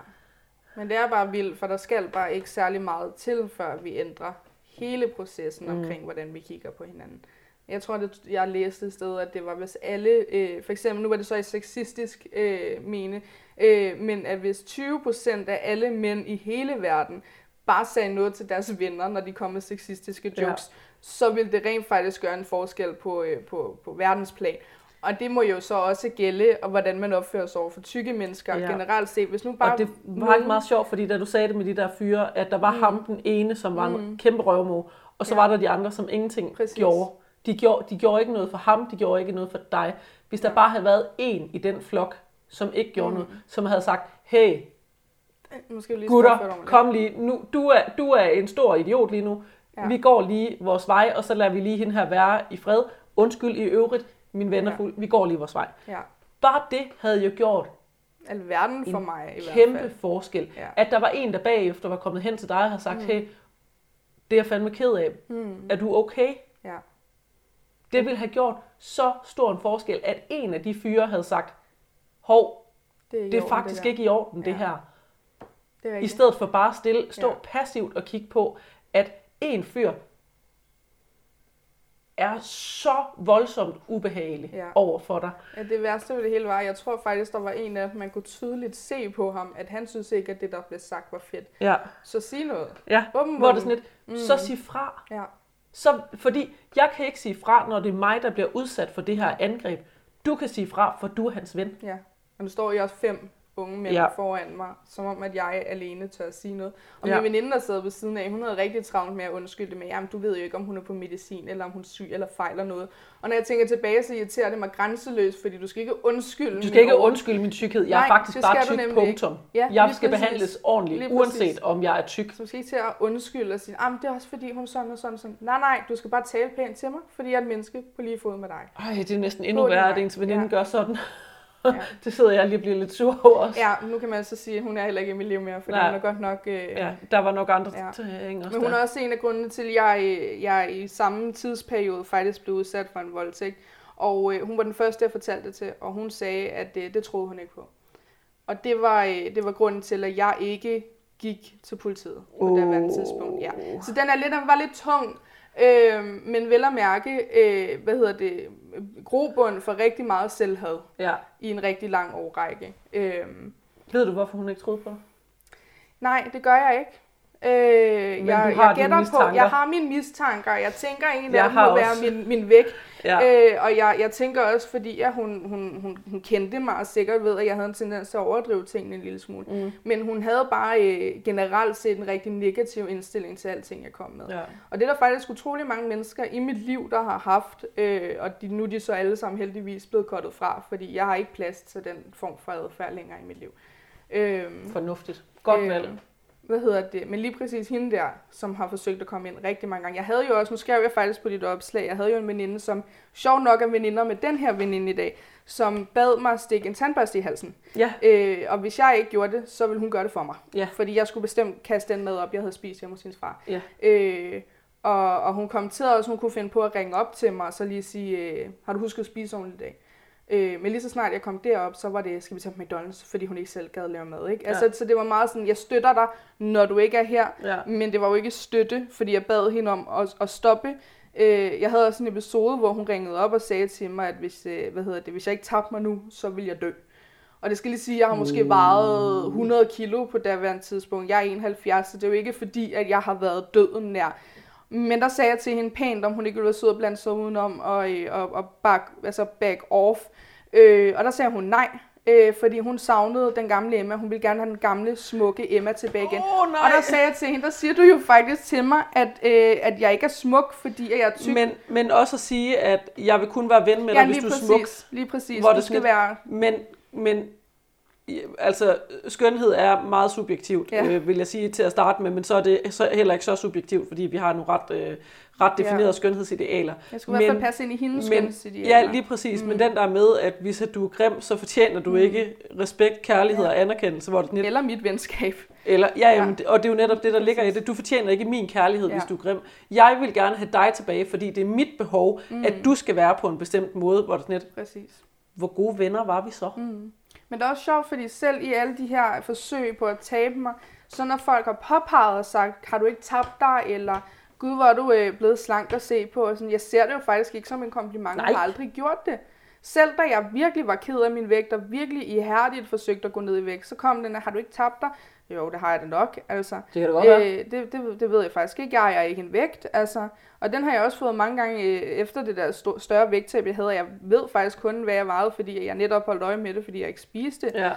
Men det er bare vildt, for der skal bare ikke særlig meget til, før vi ændrer hele processen Mm. omkring, hvordan vi kigger på hinanden. Jeg tror, det, jeg læste et sted, at det var, hvis alle, øh, for eksempel, nu var det så i sexistisk øh, mene, øh, men at hvis 20% af alle mænd i hele verden bare sagde noget til deres venner, når de kom med sexistiske jokes, ja. så ville det rent faktisk gøre en forskel på, øh, på, på verdensplan. Og det må jo så også gælde, og hvordan man opfører sig over for tykke mennesker Ja. generelt set. Hvis nu bare Og det var nogen- meget sjovt, fordi da du sagde det med de der fyre, at der var mm. ham den ene, som var en Mm. kæmpe røvmo, og så Ja. var der de andre, som ingenting. Præcis. gjorde. De, gjorde. de gjorde ikke noget for ham, de gjorde ikke noget for dig. Hvis der bare havde været en i den flok, som ikke gjorde Mm. noget, som havde sagt, hey, Måske lige gutter, kom lige, nu, du, er, du er en stor idiot lige nu. Ja. Vi går lige vores vej, og så lader vi lige hende her være i fred. Undskyld i øvrigt, min venner, Ja. vi går lige vores vej. Ja. Bare det havde jo gjort Alverden for En mig i hvert kæmpe fald. forskel. Ja. At der var en, der bagefter var kommet hen til dig og havde sagt, mm. hey, det er jeg fandme ked af. Mm. Er du okay? Det ville have gjort så stor en forskel, at en af de fyre havde sagt, hov, Det er, det er orden, faktisk der. ikke i orden, det Ja. her. Det er I stedet for bare stille, stå Ja. passivt og kigge på, at en fyr er så voldsomt ubehagelig Ja. over for dig. Ja, det værste ved det hele var, jeg tror faktisk, der var en af dem, man kunne tydeligt se på ham, at han synes ikke, at det, der blev sagt, var fedt. Ja, Så sig noget. ja. Bum, Hvor bum. det sådan lidt, Mm. så sig fra. Ja. Så, fordi jeg kan ikke sige fra, når det er mig, der bliver udsat for det her angreb. Du kan sige fra, for du er hans ven. Ja. Og nu står I også fem unge mænd Ja. foran mig, som om at jeg alene tør at sige noget. Og Ja. min veninde, der sad ved siden af, hun havde rigtig travlt med at undskylde med, jamen du ved jo ikke, om hun er på medicin, eller om hun er syg, eller fejler noget. Og når jeg tænker tilbage, så irriterer det mig grænseløst, fordi du skal ikke undskylde Du skal ikke undskylde min tykkhed. Jeg er Nej, faktisk det bare tyk, ikke. punktum. Ja, jeg skal præcis. behandles ordentligt, Lige præcis. uanset om jeg er tyk. Så du skal ikke til at undskylde og sige, at det er også fordi, hun er sådan og sådan sådan. Nej, nej, du skal bare tale pænt til mig, fordi jeg er et menneske på lige fod med dig. Ej, det er næsten endnu værre, at ens veninde Ja. gør sådan. Ja. det sidder jeg lige og bliver lidt sur over også. Ja, nu kan man så sige, at hun er heller ikke i mit liv mere, for hun er godt nok... Øh, ja der var nok andre Ja. ting også Men hun der. er også en af grundene til, at jeg, jeg i samme tidsperiode faktisk blev udsat for en voldtægt. Og øh, hun var den første, jeg fortalte det til, og hun sagde, at øh, det troede hun ikke på. Og det var, øh, det var grunden til, at jeg ikke gik til politiet på Åh. det tidspunkt. Ja. Så den, er lidt, den var lidt tung, øh, men vel at mærke, øh, hvad hedder det, grobund for rigtig meget selvhad Ja. i en rigtig lang årrække. Øh, Ved du, hvorfor hun ikke troede på dig? Nej, det gør jeg ikke. Øh, Men jeg, du har jeg gætter på, jeg har mine mistanker. Jeg tænker egentlig, Jeg at hun må også. være min, min vægt. Ja. Øh, og jeg, jeg tænker også, fordi at hun, hun, hun, hun kendte mig og sikkert ved, at jeg havde en tendens til at overdrive tingene en lille smule. Mm. Men hun havde bare øh, generelt set en rigtig negativ indstilling til alting, jeg kom med. ja. Og det er der faktisk utrolig mange mennesker i mit liv, der har haft, øh, og de, nu er de så alle sammen heldigvis blevet kottet fra, fordi jeg har ikke plads til den form for adfærd længere i mit liv. Øh, Fornuftigt. Godt Øh, valg. Hvad hedder det, men lige præcis hende der, som har forsøgt at komme ind rigtig mange gange. Jeg havde jo også, nu skrev jeg faktisk på dit opslag, jeg havde jo en veninde, som sjov nok er veninder med den her veninde i dag, som bad mig stikke en tandbørste i halsen. Ja. Øh, og hvis jeg ikke gjorde det, så ville hun gøre det for mig. Ja. Fordi jeg skulle bestemt kaste den mad op, jeg havde spist hjemme hos hendes far. Ja. Øh, og, og hun kommenterede også, hun kunne finde på at ringe op til mig, og så lige sige, øh, har du husket at spise ordentligt i dag? Øh, men lige så snart jeg kom derop, så var det, skal vi tage på McDonald's, fordi hun ikke selv gad lave mad. Ikke? Ja. Altså, så det var meget sådan, jeg støtter dig, når du ikke er her, Ja. men det var jo ikke støtte, fordi jeg bad hende om at, at stoppe. Øh, jeg havde også en episode, hvor hun ringede op og sagde til mig, at hvis, øh, hvad hedder det, hvis jeg ikke tabte mig nu, så vil jeg dø. Og det skal lige sige, at jeg har måske vejet 100 kilo på daværende tidspunkt. Jeg er 71, så det er jo ikke fordi, at jeg har været døden nær. Men der sagde jeg til hende pænt, om hun ikke ville være sød og blande sig udenom og, øh, og, og back, altså back off. Øh, og der sagde hun nej, øh, fordi hun savnede den gamle Emma. Hun ville gerne have den gamle, smukke Emma tilbage igen. Åh, nej. Og der sagde jeg til hende, der siger du jo faktisk til mig, at, øh, at jeg ikke er smuk, fordi jeg er tyk. Men, men også at sige, at jeg vil kun være ven med dig, ja, hvis du er præcis, smuk. Lige præcis. Hvor du skal sådan være... Men, men altså, skønhed er meget subjektivt, Ja. ja. øh, vil jeg sige til at starte med, men så er det så heller ikke så subjektivt, fordi vi har nogle ret, øh, ret definerede Ja. ja. skønhedsidealer. Jeg skulle i hvert fald passe ind i hendes men, skønhedsidealer. Ja, lige præcis. Mm. Men den der med, at hvis du er grim, så fortjener du mm. ikke respekt, kærlighed Ja. ja. og anerkendelse. Hvor det lidt, Eller mit venskab. eller, ja, Ja. jamen, og det er jo netop det, der ligger i det. Du fortjener ikke min kærlighed, Ja. ja. hvis du er grim. Jeg vil gerne have dig tilbage, fordi det er mit behov, mm. at du skal være på en bestemt måde, hvor det lidt, Præcis. hvor gode venner var vi så? Mm. Men det er også sjovt, fordi selv i alle de her forsøg på at tabe mig, så når folk har påpeget og sagt, har du ikke tabt dig, eller gud, hvor er du øh, blevet slank at se på, og sådan, jeg ser det jo faktisk ikke som en kompliment, Nej. jeg har aldrig gjort det. Selv da jeg virkelig var ked af min vægt, og virkelig ihærdigt forsøgte at gå ned i vægt, så kom den, har du ikke tabt dig? Jo, det har jeg da nok, altså. Det kan det godt være. Øh, det, det, det ved jeg faktisk ikke. Jeg er ikke en vægt, altså. Og den har jeg også fået mange gange øh, efter det der sto- større vægttab, jeg havde. Jeg ved faktisk kun, hvad jeg vejede, fordi jeg netop holdt øje med det, fordi jeg ikke spiste. Ja.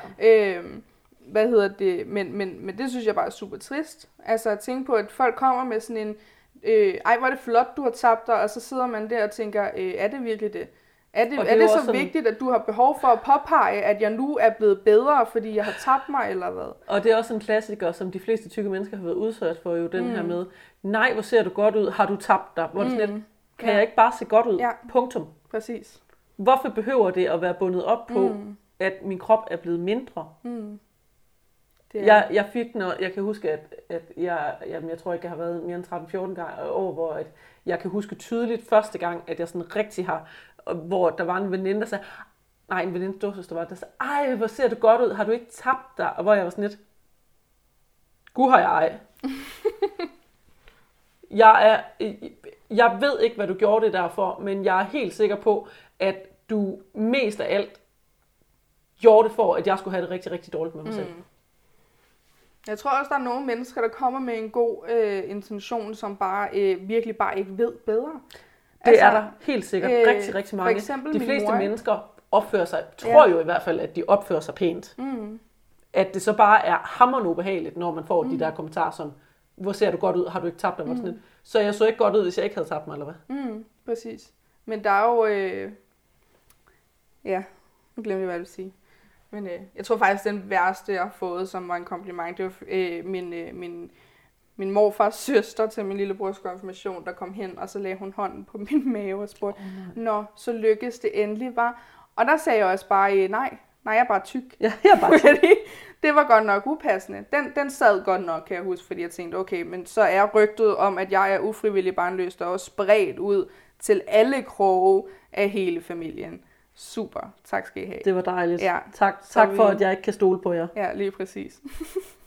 Øhm, hvad hedder det? Men, men, men det synes jeg bare er super trist. Altså at tænke på, at folk kommer med sådan en, øh, ej hvor er det flot, du har tabt dig, og så sidder man der og tænker, øh, er det virkelig det? Er det, Og det er er det så sådan- vigtigt, at du har behov for at påpege, at jeg nu er blevet bedre, fordi jeg har tabt mig, eller hvad? Og det er også en klassiker, som de fleste tykke mennesker har været udsat for, jo den mm. her med, nej, hvor ser du godt ud, har du tabt dig? Hvor mm. sådan lidt, kan Ja. jeg ikke bare se godt ud? Ja. Punktum. Præcis. Hvorfor behøver det at være bundet op på, mm. at min krop er blevet mindre? Mm. Det er, Jeg, jeg fik, når jeg kan huske, at, at jeg, jamen, jeg tror ikke, jeg har været mere end 13-14 gange år, hvor at jeg kan huske tydeligt første gang, at jeg sådan rigtig har, hvor der var en veninde, der sagde, nej, en veninde, storsøster var, der sagde, ej, hvor ser du godt ud, har du ikke tabt dig? Og hvor jeg var sådan lidt, gud har jeg ej. jeg, er, jeg ved ikke, hvad du gjorde det der for, men jeg er helt sikker på, at du mest af alt gjorde det for, at jeg skulle have det rigtig, rigtig dårligt med mig selv. Mm. Jeg tror også, der er nogle mennesker, der kommer med en god øh, intention, som bare øh, virkelig bare ikke ved bedre. Det altså, er der helt sikkert øh, rigtig, rigtig for mange. eksempel De fleste mor, mennesker opfører sig, tror Ja. jo i hvert fald, at de opfører sig pænt. Mm. at det så bare er hammerende ubehageligt, når man får mm. de der kommentarer som, hvor ser du godt ud, har du ikke tabt dig? Mm. Sådan lidt. Så jeg så ikke godt ud, hvis jeg ikke havde tabt mig, eller hvad? Mm, præcis. Men der er jo... Øh... Ja, nu glemte jeg, hvad jeg ville sige. Men øh, jeg tror faktisk, den værste, jeg har fået, som var en kompliment, det var øh, min, øh, min, min morfars søster til min lillebrors konfirmation, der kom hen, og så lagde hun hånden på min mave og spurgte, oh, Nå, så lykkedes det endelig, var. Og der sagde jeg også bare, øh, nej, nej, jeg er bare tyk. Ja, jeg er bare tyk. det var godt nok upassende. Den, den sad godt nok, kan jeg huske, fordi jeg tænkte, okay, men så er rygtet om, at jeg er ufrivillig barnløs, der også spredt ud til alle kroge af hele familien. Super. Tak skal I have. Det var dejligt. Ja. Tak, tak for, at jeg ikke kan stole på jer. Ja, lige præcis.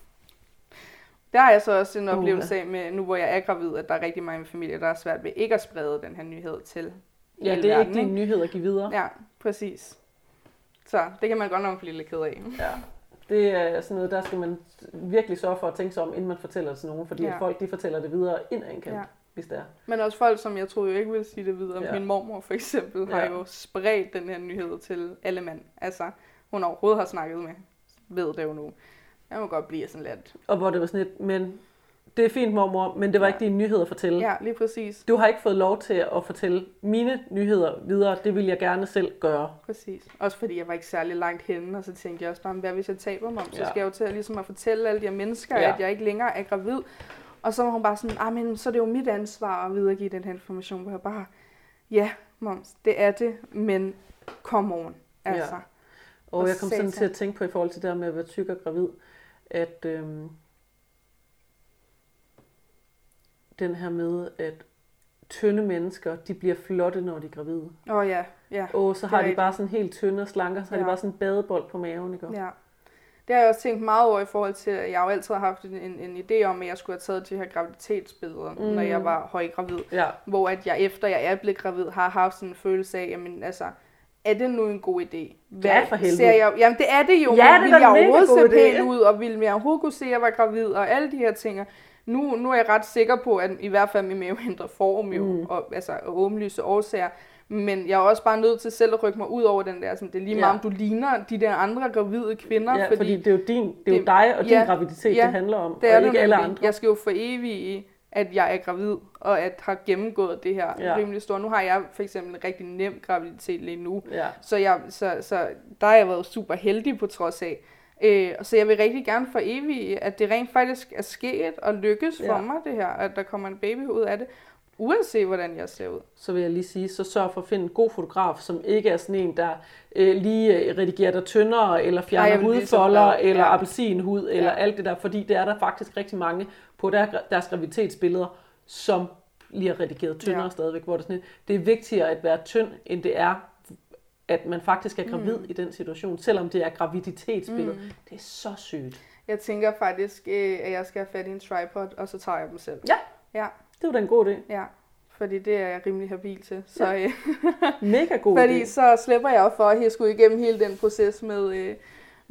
der har jeg så også en oplevelse af med, nu hvor jeg er gravid, at der er rigtig mange familier, der er svært ved ikke at sprede den her nyhed til Ja, det er verden, ikke din nyhed at give videre. Ja, præcis. Så det kan man godt nok blive lidt ked af. Ja. Det er sådan noget, der skal man virkelig sørge for at tænke sig om, inden man fortæller det til nogen, fordi ja. folk de fortæller det videre ind ad en kant. Ja hvis det er. Men også folk, som jeg troede jo ikke ville sige det videre. Ja. Min mormor for eksempel ja. har jo spredt den her nyhed til alle mænd. Altså, hun overhovedet har snakket med, ved det jo nu. Jeg må godt blive sådan lidt. Og hvor det var sådan lidt, men det er fint mormor, men det var ja. ikke din nyhed at fortælle. Ja, lige præcis. Du har ikke fået lov til at fortælle mine nyheder videre. Det vil jeg gerne selv gøre. Præcis. Også fordi jeg var ikke særlig langt henne, og så tænkte jeg også bare, hvad hvis jeg taber mig? Så ja. skal jeg jo til at, ligesom at fortælle alle de her mennesker, ja. at jeg ikke længere er gravid. Og så var hun bare sådan, ah, men så er det jo mit ansvar at videregive den her information, hvor jeg bare, ja, moms, det er det, men come on, altså. Ja. Og, og jeg kom sådan til at tænke på i forhold til det her med at være tyk og gravid, at øhm, den her med, at tynde mennesker, de bliver flotte, når de er gravide. Åh oh, ja, ja. Og så har de bare sådan helt tynde og slanker, så ja. har de bare sådan en badebold på maven, ikke? Ja. Det har jeg også tænkt meget over i forhold til, at jeg har jo altid haft en, en, en idé om, at jeg skulle have taget de her graviditetsbilleder, mm. når jeg var højgravid. Ja. Hvor at jeg efter jeg er blevet gravid, har haft sådan en følelse af, jamen altså, er det nu en god idé? Hvad ja, for helvede. Ser jeg, jamen det er det jo, ja, det vil jeg overhovedet se pænt ud, og vil jeg overhovedet kunne se, at jeg var gravid, og alle de her ting. Nu, nu er jeg ret sikker på, at i hvert fald min mave ændrer form jo, mm. og, altså åbenlyse årsager. Men jeg er også bare nødt til selv at rykke mig ud over den der, sådan, det er lige meget, ja. om du ligner de der andre gravide kvinder. Ja, fordi, fordi det er jo, din, det er jo dig og din ja, graviditet, ja, det handler om, det er og ikke alle andre. Jeg skal jo for evigt at jeg er gravid, og at har gennemgået det her ja. rimelig stort. Nu har jeg for eksempel en rigtig nem graviditet lige nu, ja. så, jeg, så, så der har jeg været super heldig på trods af. Øh, så jeg vil rigtig gerne for evigt, at det rent faktisk er sket og lykkes for ja. mig det her, at der kommer en baby ud af det uanset hvordan jeg ser ud. Så vil jeg lige sige, så sørg for at finde en god fotograf, som ikke er sådan en, der øh, lige øh, redigerer dig tyndere, eller fjerner Nej, hudfolder, eller ja. appelsinhud, eller ja. alt det der, fordi det er der faktisk rigtig mange på der, deres graviditetsbilleder, som bliver redigeret tyndere ja. stadigvæk, hvor det, sådan, det er vigtigere at være tynd, end det er at man faktisk er gravid mm. i den situation, selvom det er graviditetsbillede. Mm. Det er så sygt. Jeg tænker faktisk, øh, at jeg skal have fat i en tripod, og så tager jeg dem selv. Ja. Ja. Det var da en god idé. Ja, fordi det er jeg rimelig habil til. Så, ja. Øh, Mega god Fordi idé. så slipper jeg for at jeg skulle igennem hele den proces med, øh,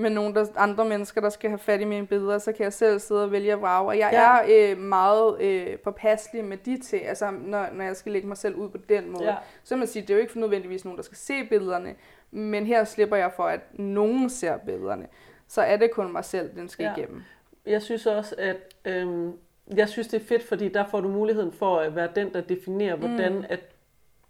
med nogle der, andre mennesker, der skal have fat i mine billeder, så kan jeg selv sidde og vælge at vrage. Og jeg ja. er øh, meget øh, påpasselig med de ting, altså når, når jeg skal lægge mig selv ud på den måde. Ja. Så man sige, det er jo ikke nødvendigvis nogen, der skal se billederne, men her slipper jeg for, at nogen ser billederne. Så er det kun mig selv, den skal ja. igennem. Jeg synes også, at øhm, jeg synes, det er fedt, fordi der får du muligheden for at være den, der definerer, hvordan mm. at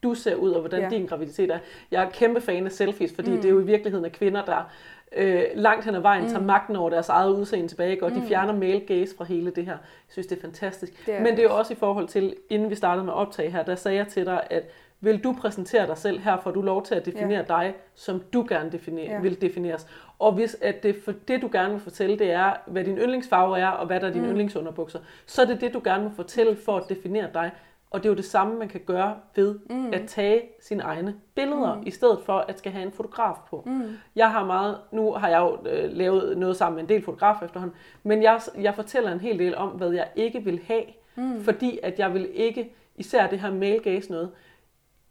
du ser ud, og hvordan ja. din graviditet er. Jeg er kæmpe fan af selfies, fordi mm. det er jo i virkeligheden af kvinder, der øh, langt hen ad vejen mm. tager magten over deres eget udseende tilbage, og mm. de fjerner male gaze fra hele det her. Jeg synes, det er fantastisk. Det er Men det er jo også i forhold til, inden vi startede med optag her, der sagde jeg til dig, at vil du præsentere dig selv her, får du lov til at definere ja. dig, som du gerne definere, ja. vil defineres. Og hvis at det, for det, du gerne vil fortælle, det er, hvad din yndlingsfarve er, og hvad der er dine mm. yndlingsunderbukser, så er det det, du gerne vil fortælle for at definere dig. Og det er jo det samme, man kan gøre ved mm. at tage sine egne billeder, mm. i stedet for at skal have en fotograf på. Mm. Jeg har meget, nu har jeg jo øh, lavet noget sammen med en del fotografer efterhånden, men jeg, jeg fortæller en hel del om, hvad jeg ikke vil have, mm. fordi at jeg vil ikke, især det her male gaze noget,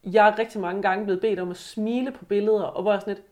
jeg er rigtig mange gange blevet bedt om at smile på billeder, og hvor jeg sådan lidt,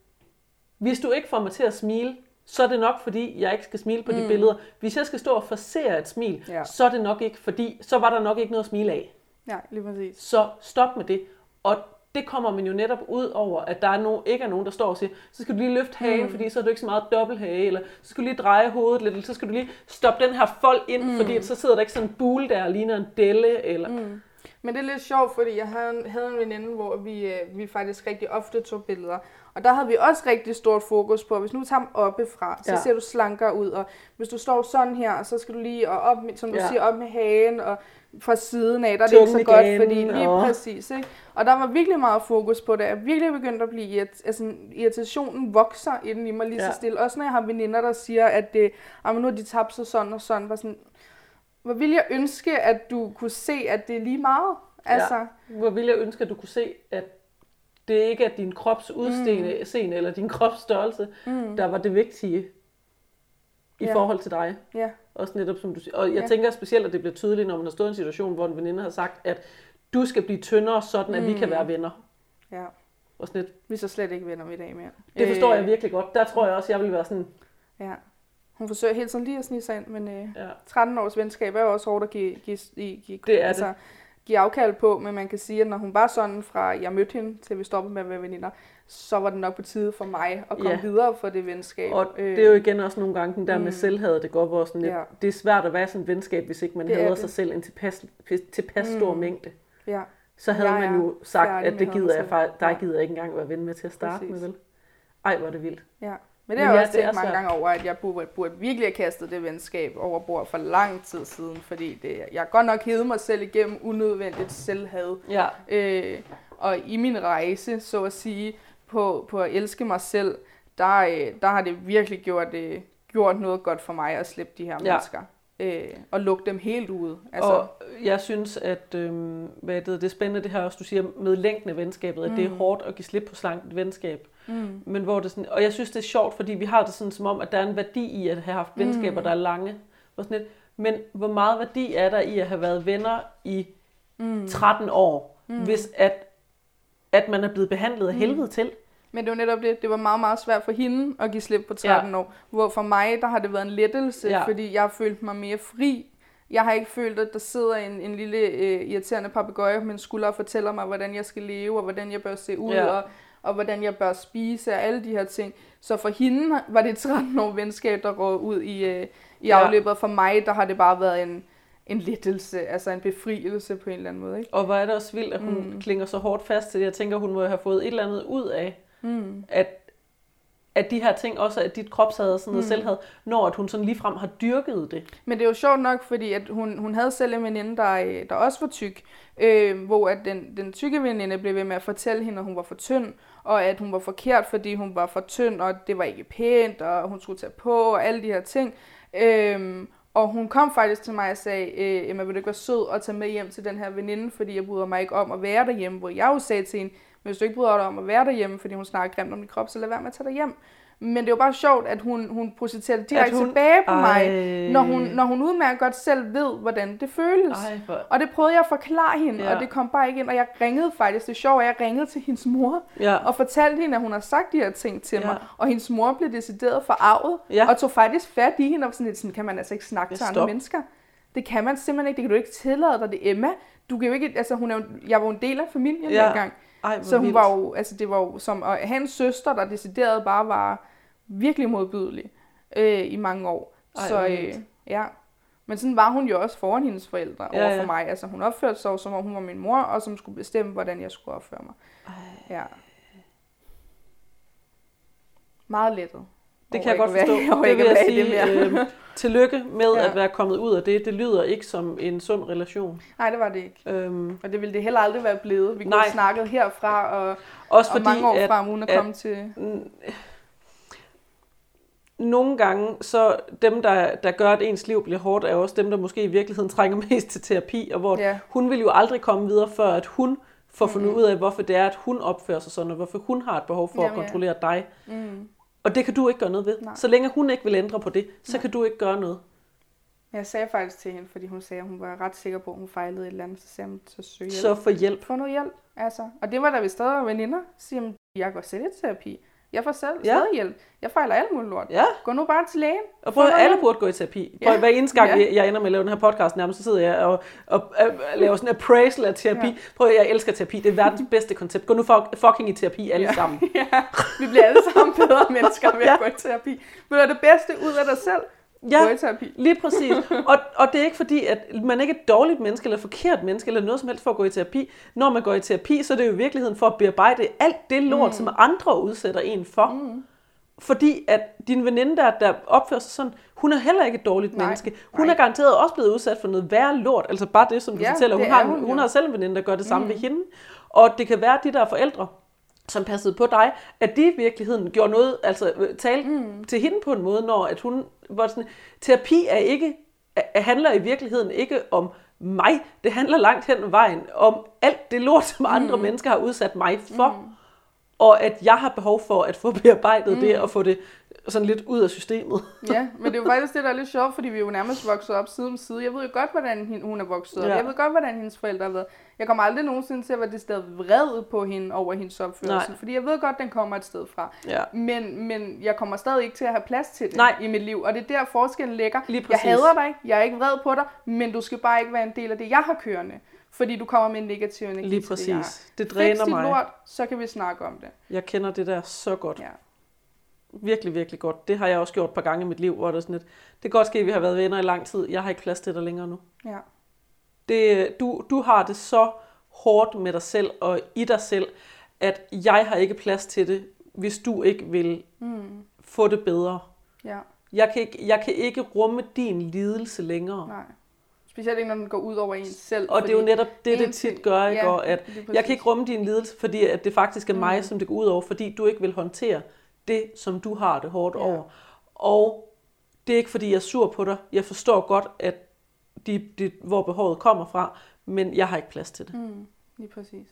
hvis du ikke får mig til at smile, så er det nok fordi, jeg ikke skal smile på mm. de billeder. Hvis jeg skal stå og forsere et smil, ja. så er det nok ikke fordi, så var der nok ikke noget at smile af. Ja, lige præcis. Så stop med det. Og det kommer man jo netop ud over, at der er no, ikke er nogen, der står og siger, så skal du lige løfte hagen, mm. fordi så har du ikke så meget dobbelthage, eller så skal du lige dreje hovedet lidt, eller så skal du lige stoppe den her fold ind, mm. fordi så sidder der ikke sådan en bule der og ligner en delle, eller... Mm. Men det er lidt sjovt, fordi jeg havde en, havde en veninde, hvor vi, øh, vi faktisk rigtig ofte tog billeder. Og der havde vi også rigtig stort fokus på, hvis nu tager dem oppefra, så ja. ser du slankere ud. Og hvis du står sådan her, så skal du lige og op, som du ja. siger, op med hagen og fra siden af. Der er det ikke så godt, igen, fordi lige og... præcis. Ikke? Og der var virkelig meget fokus på det. Jeg virkelig begyndt at blive, irrit- altså irritationen vokser inden i mig lige ja. så stille. Også når jeg har veninder, der siger, at det, ah, nu har de tabt sig sådan og sådan. Var sådan, hvor ville jeg ønske, at du kunne se, at det er lige meget. Altså. Ja. Hvor ville jeg ønske, at du kunne se, at det ikke er din krops udseende mm. eller din krops størrelse, mm. der var det vigtige i ja. forhold til dig. Ja. Også netop som du siger. Og jeg ja. tænker specielt, at det bliver tydeligt, når man har stået i en situation, hvor en veninde har sagt, at du skal blive tyndere, sådan at mm. vi kan mm. være venner. Ja. Og sådan lidt. Vi er så slet ikke venner i dag mere. Det forstår øh, jeg virkelig godt. Der tror jeg også, jeg vil være sådan... Ja. Hun forsøger hele tiden lige at snige sig ind, men øh, ja. 13 års venskab er jo også hårdt at give, give, give, give det er altså, det. Give afkald på, men man kan sige, at når hun var sådan fra, jeg mødte hende, til vi stoppede med at være veninder, så var det nok på tide for mig at komme ja. videre for det venskab. Og det er jo igen også nogle gange den der mm. med selvhadet, det går hvor sådan lidt, ja. det er svært at være sådan et venskab, hvis ikke man det hader sig selv en tilpas, tilpas mm. stor mængde. Ja. Så havde ja, man jo sagt, at det gider jeg, der gider jeg ikke engang være ven med til at starte Præcis. med, vel? Ej, hvor er det vildt. Ja. Men det har jeg også tænkt mange gange over, at jeg burde, burde virkelig have kastet det venskab over bord for lang tid siden, fordi det, jeg har godt nok hævet mig selv igennem unødvendigt selvhad. Ja. Øh, og i min rejse, så at sige, på, på at elske mig selv, der, øh, der har det virkelig gjort, øh, gjort noget godt for mig at slippe de her ja. mennesker. Øh, og lukke dem helt ud. Altså. Og jeg synes, at øh, hvad det, det er spændende det her også, du siger med længden af venskabet, at mm. det er mm. hårdt at give slip på slankt venskab. Mm. Men hvor det sådan, og jeg synes, det er sjovt, fordi vi har det sådan som om, at der er en værdi i at have haft venskaber, mm. der er lange. Og sådan lidt. Men hvor meget værdi er der i at have været venner i mm. 13 år, mm. hvis at, at man er blevet behandlet af mm. helvede til? Men det var netop det, det var meget, meget svært for hende at give slip på 13 ja. år. Hvor for mig, der har det været en lettelse, ja. fordi jeg har følt mig mere fri. Jeg har ikke følt, at der sidder en, en lille øh, irriterende papegøje på min skulder og fortæller mig, hvordan jeg skal leve, og hvordan jeg bør se ud, ja. og, og hvordan jeg bør spise, og alle de her ting. Så for hende var det 13 år venskab, der går ud i, øh, i ja. afløbet. For mig, der har det bare været en, en lettelse, altså en befrielse på en eller anden måde. Ikke? Og hvor er det også vildt, at hun mm. klinger så hårdt fast til det. Jeg tænker, hun må have fået et eller andet ud af Mm. At, at de her ting også, at dit kropshad sådan noget mm. selvhed, når at hun sådan ligefrem har dyrket det. Men det er jo sjovt nok, fordi at hun, hun havde selv en veninde, der, der også var tyk, øh, hvor at den, den tykke veninde blev ved med at fortælle hende, at hun var for tynd, og at hun var forkert, fordi hun var for tynd, og det var ikke pænt, og hun skulle tage på, og alle de her ting. Øh, og hun kom faktisk til mig og sagde, øh, Emma, vil du ikke være sød og tage med hjem til den her veninde, fordi jeg bryder mig ikke om at være derhjemme, hvor jeg jo sagde til hende, men hvis du ikke bryder dig om at være derhjemme, fordi hun snakker grimt om din krop, så lad være med at tage dig hjem. Men det er jo bare sjovt, at hun, hun projiciterer direkte hun, tilbage på ej. mig, når hun, når hun udmærket godt selv ved, hvordan det føles. Ej, for... Og det prøvede jeg at forklare hende, ja. og det kom bare ikke ind. Og jeg ringede faktisk, det er sjovt, at jeg ringede til hendes mor, ja. og fortalte hende, at hun har sagt de her ting til ja. mig. Og hendes mor blev decideret forarvet, ja. og tog faktisk fat i hende, og sådan lidt sådan, kan man altså ikke snakke ja, til andre mennesker. Det kan man simpelthen ikke, det kan du ikke tillade dig, det Emma. Du kan jo ikke, altså hun er jo, jeg var jo en del af familien ja. dengang. Ej, så hun vildt. var jo, altså det var jo som, og hans søster, der decideret bare var virkelig modbydelig øh, i mange år. Ej, så øh, ja, men sådan var hun jo også foran hendes forældre ja, over for ja. mig. Altså hun opførte sig som om hun var min mor, og som skulle bestemme, hvordan jeg skulle opføre mig. Ej. Ja. Meget lettet. Det kan jeg godt forstå. Være, det vil jeg sige. Øh, tillykke med ja. at være kommet ud af det. Det lyder ikke som en sund relation. Nej, det var det ikke. Øhm, og det ville det heller aldrig være blevet. Vi kunne have snakket herfra og, Også fordi, og mange år at, fra, uden at, at komme til... Nogle gange, så dem, der, der gør, at ens liv bliver hårdt, er også dem, der måske i virkeligheden trænger mest til terapi. Og hvor ja. hun vil jo aldrig komme videre, før at hun får fundet mm-hmm. ud af, hvorfor det er, at hun opfører sig sådan, og hvorfor hun har et behov for Jamen, at kontrollere ja. dig. Mm. Og det kan du ikke gøre noget ved. Nej. Så længe hun ikke vil ændre på det, så Nej. kan du ikke gøre noget. Jeg sagde faktisk til hende, fordi hun sagde, at hun var ret sikker på, at hun fejlede et eller andet, så sagde hun, så søg hjælp. Så få hjælp. Få noget hjælp, altså. Og det var da vi stadig var veninder, siger hun, jeg går selv i terapi. Jeg får selv, Ja. hjælp. Jeg fejler alt muligt lort. Ja. Gå nu bare til lægen. Og Få prøv alle hjælp. burde gå i terapi. Prøv, Ja. hver eneste gang, Ja. jeg, ender med at lave den her podcast nærmest, så sidder jeg og, og, og, laver sådan en appraisal af terapi. Ja. Prøv jeg elsker terapi. Det er verdens bedste koncept. Gå nu fuck, fucking i terapi alle Ja. sammen. ja, vi bliver alle sammen bedre mennesker ved Ja. at gå i terapi. Have det bedste ud af dig selv? Ja. Lige præcis. Og, og det er ikke fordi, at man ikke er et dårligt menneske, eller et forkert menneske, eller noget som helst for at gå i terapi. Når man går i terapi, så er det jo i virkeligheden for at bearbejde alt det lort, mm. som andre udsætter en for. Mm. Fordi at din veninde der, der opfører sig sådan, hun er heller ikke et dårligt Nej, menneske. Hun nej. er garanteret også blevet udsat for noget værre lort. Altså bare det, som du Ja, fortæller. Hun har, hun hun har selv en veninde, der gør det samme mm. ved hende. Og det kan være, at de der forældre, som passede på dig, at de i virkeligheden gjorde noget, altså øh, talte mm. til hende på en måde, når at hun var sådan, terapi er ikke, er, handler i virkeligheden ikke om mig, det handler langt hen ad vejen om alt det lort, som andre mennesker har udsat mig for, mm. Og at jeg har behov for at få bearbejdet mm. det, og få det sådan lidt ud af systemet. Ja, men det er jo faktisk det, der er lidt sjovt, fordi vi er jo nærmest vokset op side om side. Jeg ved jo godt, hvordan hun er vokset op. Ja. Jeg ved godt, hvordan hendes forældre har været. Jeg kommer aldrig nogensinde til at være det sted vred på hende over hendes opførsel, Nej. fordi jeg ved godt, den kommer et sted fra. Ja. Men, men jeg kommer stadig ikke til at have plads til det Nej. i mit liv, og det er der forskellen ligger. Jeg hader dig, jeg er ikke vred på dig, men du skal bare ikke være en del af det, jeg har kørende. Fordi du kommer med en negativ energi Lige til det, præcis. Det dræner mig. lort, så kan vi snakke om det. Jeg kender det der så godt. Ja. Virkelig, virkelig godt. Det har jeg også gjort et par gange i mit liv, hvor det er sådan lidt, det kan godt ske, at vi har været venner i lang tid. Jeg har ikke plads til dig længere nu. Ja. Det, du, du har det så hårdt med dig selv og i dig selv, at jeg har ikke plads til det, hvis du ikke vil Mm. få det bedre. ja. Jeg kan ikke, jeg kan ikke rumme din lidelse længere. Nej. Specielt ikke, når den går ud over en selv. Og det er jo netop det, det tit gør, ikke? Ja, Og at jeg kan ikke rumme din lidelse, fordi at det faktisk er mig, Mm. som det går ud over, fordi du ikke vil håndtere det, som du har det hårdt Ja. over. Og det er ikke, fordi jeg er sur på dig. Jeg forstår godt, at de, de, hvor behovet kommer fra, men jeg har ikke plads til det. Mm, lige præcis.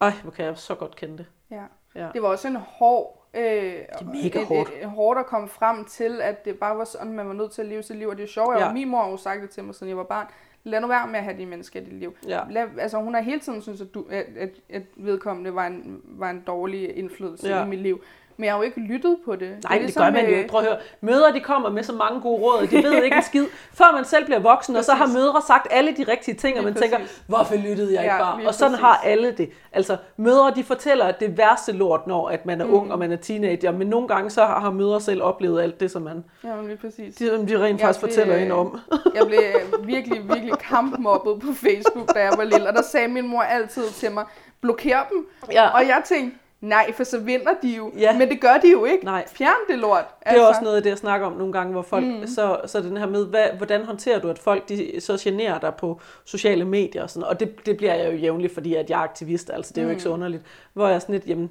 Ej, hvor kan jeg så godt kende det. Ja. Ja. Det var også en hård... Øh, det er mega hårdt. Et, et, hårdt at komme frem til, at det bare var sådan, man var nødt til at leve sit liv. Og det er sjovt, Ja. ja. min mor har jo sagt det til mig, siden jeg var barn. Lad nu være med at have de mennesker i dit liv. Ja. Lad, altså, hun har hele tiden syntes, at, du, at, at, at vedkommende var en, var en dårlig indflydelse ja. i mit liv. Men jeg har jo ikke lyttet på det. Nej, det, ligesom, det gør man jo øh, ikke. Prøv at høre. Mødre, de kommer med så mange gode råd, de ved ikke en skid. Før man selv bliver voksen, og så har Præcis. mødre sagt alle de rigtige ting, og man tænker, præcis. hvorfor lyttede jeg ikke Ja, bare? lige Og sådan præcis. har alle det. Altså, mødre, de fortæller det værste lort, når at man er Mm. ung, og man er teenager. Men nogle gange, så har mødre selv oplevet alt det, som man, Ja, lige præcis. de, de rent Jeg faktisk blev- fortæller en om. Jeg blev øh, virkelig, virkelig kampmobbet på Facebook, da jeg var lille. Og der sagde min mor altid til mig, blokér dem. Ja. Og jeg tænkte, nej, for så vinder de jo. Ja. Men det gør de jo ikke. Nej. Fjern det lort. Det er også noget af det, jeg snakker om nogle gange, hvor folk, mm. Mm. så, så den her med, hvad, hvordan håndterer du, at folk de, så generer dig på sociale medier og sådan, og det, det bliver jeg jo jævnligt, fordi at jeg er aktivist, altså det er jo Mm. ikke så underligt, hvor jeg er sådan lidt, jamen,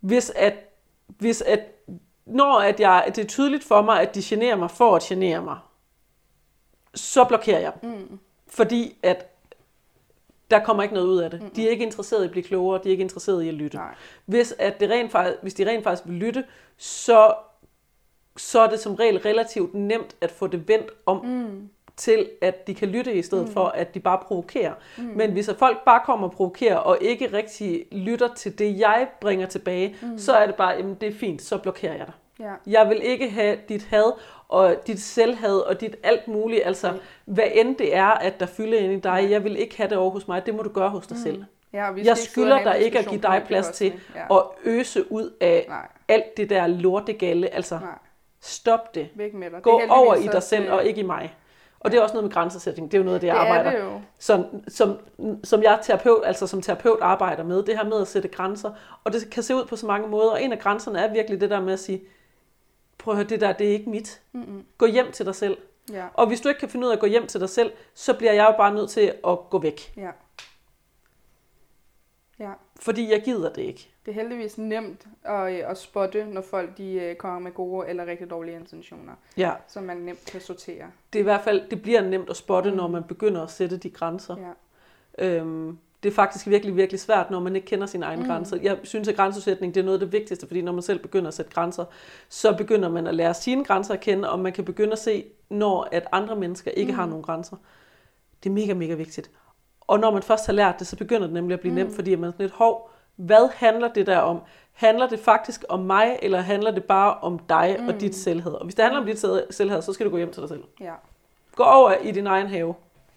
hvis at, hvis at, når at jeg, det er tydeligt for mig, at de generer mig for at genere mig, så blokerer jeg dem. Mm. Fordi at der kommer ikke noget ud af det. Mm. De er ikke interesseret i at blive klogere, de er ikke interesseret i at lytte. Nej. Hvis, at det rent faktisk, hvis de rent faktisk vil lytte, så, så er det som regel relativt nemt at få det vendt om Mm. til, at de kan lytte i stedet mm. for, at de bare provokerer. Mm. Men hvis at folk bare kommer og provokerer, og ikke rigtig lytter til det, jeg bringer tilbage, mm. så er det bare, jamen det er fint, så blokerer jeg dig. Ja. Jeg vil ikke have dit had, og dit selvhad, og dit alt muligt, altså Nej. hvad end det er, at der fylder ind i dig, jeg vil ikke have det over hos mig, det må du gøre hos dig mm. selv. Ja, vi Jeg skylder dig ikke at give dig plads til. Ja. at øse ud af Nej, alt det der lortegalle. Altså, nej. stop det. Væk med dig. Gå det er over i dig selv, øh, og ikke i mig. Og det er også noget med grænsesætning. Det er jo noget af det, jeg det arbejder er det jo. som, som, som jeg er terapeut, altså som terapeut arbejder med, det her med at sætte grænser. Og det kan se ud på så mange måder, og en af grænserne er virkelig det der med at sige, prøv at høre, det der, det er ikke mit. Mm-mm. Gå hjem til dig selv. Ja, Og hvis du ikke kan finde ud af at gå hjem til dig selv, så bliver jeg jo bare nødt til at gå væk. ja. Ja, Fordi jeg gider det ikke. det er heldigvis nemt at, øh, at spotte, når folk de øh, kommer med gode eller rigtig dårlige intentioner, Ja, så man nemt kan sortere. det er i hvert fald, det bliver nemt at spotte, når man begynder at sætte de grænser. Ja. Øhm, det er faktisk virkelig, virkelig svært, når man ikke kender sine egne mm. grænser. Jeg synes, at grænsesætning det er noget af det vigtigste, fordi når man selv begynder at sætte grænser, så begynder man at lære sine grænser at kende, og man kan begynde at se, når at andre mennesker ikke mm. har nogen grænser. Det er mega, mega vigtigt. Og når man først har lært det, så begynder det nemlig at blive mm. nemt, fordi man er sådan lidt hov, hvad handler det der om? Handler det faktisk om mig, eller handler det bare om dig mm. og dit selvhed? Og hvis det handler om dit selvhed, så skal du gå hjem til dig selv. Ja. Gå over i din egen have.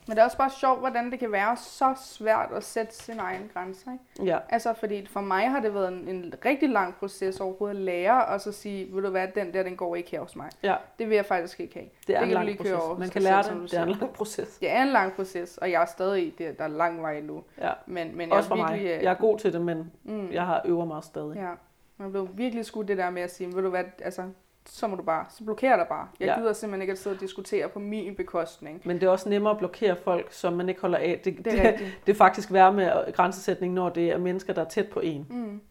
Men det er også bare sjovt, hvordan det kan være så svært at sætte sin egen grænser. Ikke? Ja. Altså, fordi for mig har det været en, en rigtig lang proces overhovedet at lære, og så sige, vil du hvad, den der, den går ikke her hos mig. Ja. Det vil jeg faktisk ikke have. Det er det en lang proces. over, Man kan lære det. Det er en lang proces. Det er en lang proces, og jeg er stadig i det. Der er lang vej endnu. Ja. Men, men også jeg for virkelig, mig. Jeg er god til det, men mm. jeg har øver mig stadig. Ja. Man blev virkelig skudt det der med at sige, vil du hvad, altså, så må du bare, så blokerer dig bare. Jeg ja. gider simpelthen ikke at sidde og diskutere på min bekostning. Men det er også nemmere at blokere folk, som man ikke holder af. Det, det, er, det, det er faktisk værre med grænsesætning, når det er mennesker, der er tæt på en. Mm.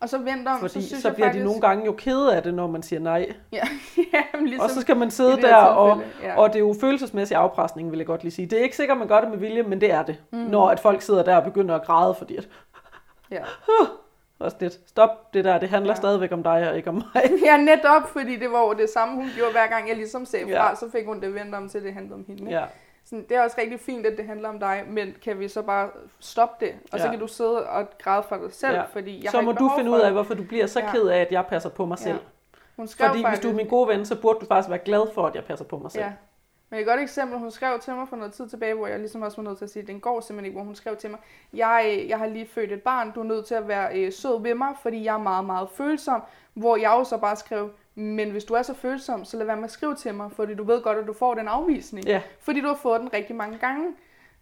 Og så venter om, Fordi så, synes så jeg bliver faktisk... de nogle gange jo kede af det, når man siger nej. Ja, ja ligesom og så skal man sidde der, og, ja. og det er jo følelsesmæssig afpresning, vil jeg godt lige sige. Det er ikke sikkert, man gør det med vilje, men det er det. Mm. Når at folk sidder der og begynder at græde, fordi at... Ja. Også lidt, stop det der, det handler ja. stadigvæk om dig og ikke om mig. ja, netop, fordi det var jo det samme, hun gjorde hver gang, jeg ligesom sagde fra, ja. så fik hun det vendt om til, det handlede om hende. Ja. Så det er også rigtig fint, at det handler om dig, men kan vi så bare stoppe det? Og ja. så kan du sidde og græde for dig selv, ja. fordi jeg Så har må du finde ud af, hvorfor du bliver så ja. ked af, at jeg passer på mig selv. Ja. Hun skrev fordi faktisk, hvis du er min gode ven, så burde du faktisk være glad for, at jeg passer på mig selv. Ja. Men et godt eksempel, hun skrev til mig for noget tid tilbage, hvor jeg ligesom også var nødt til at sige, at den går simpelthen ikke, hvor hun skrev til mig, jeg, jeg har lige født et barn, du er nødt til at være øh, sød ved mig, fordi jeg er meget, meget følsom, hvor jeg jo så bare skrev, men hvis du er så følsom, så lad være med at skrive til mig, fordi du ved godt, at du får den afvisning. Ja. Fordi du har fået den rigtig mange gange.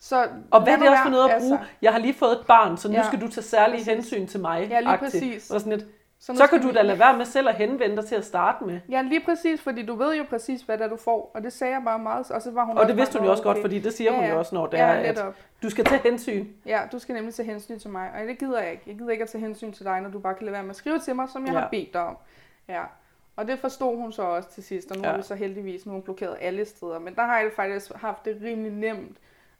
Så og hvad er det også for noget at bruge? Altså, jeg har lige fået et barn, så nu Ja. skal du tage særlige Præcis. hensyn til mig. Ja, lige agtigt. præcis. Og sådan lidt, så, så kan du da lade være med selv at henvende dig til at starte med. Ja, lige præcis, fordi du ved jo præcis, hvad det er, du får. Og det sagde jeg bare meget, og så var hun Og det vidste hun jo også "Nå, godt, okay." fordi det siger Ja, hun jo også, når det Ja, er, at du skal tage hensyn. Ja, du skal nemlig tage hensyn til mig, og det gider jeg ikke. Jeg gider ikke at tage hensyn til dig, når du bare kan lade være med at skrive til mig, som jeg Ja. har bedt dig om. Ja. Og det forstod hun så også til sidst, og nu Ja. har vi så heldigvis nu hun blokeret alle steder. Men der har jeg faktisk haft det rimelig nemt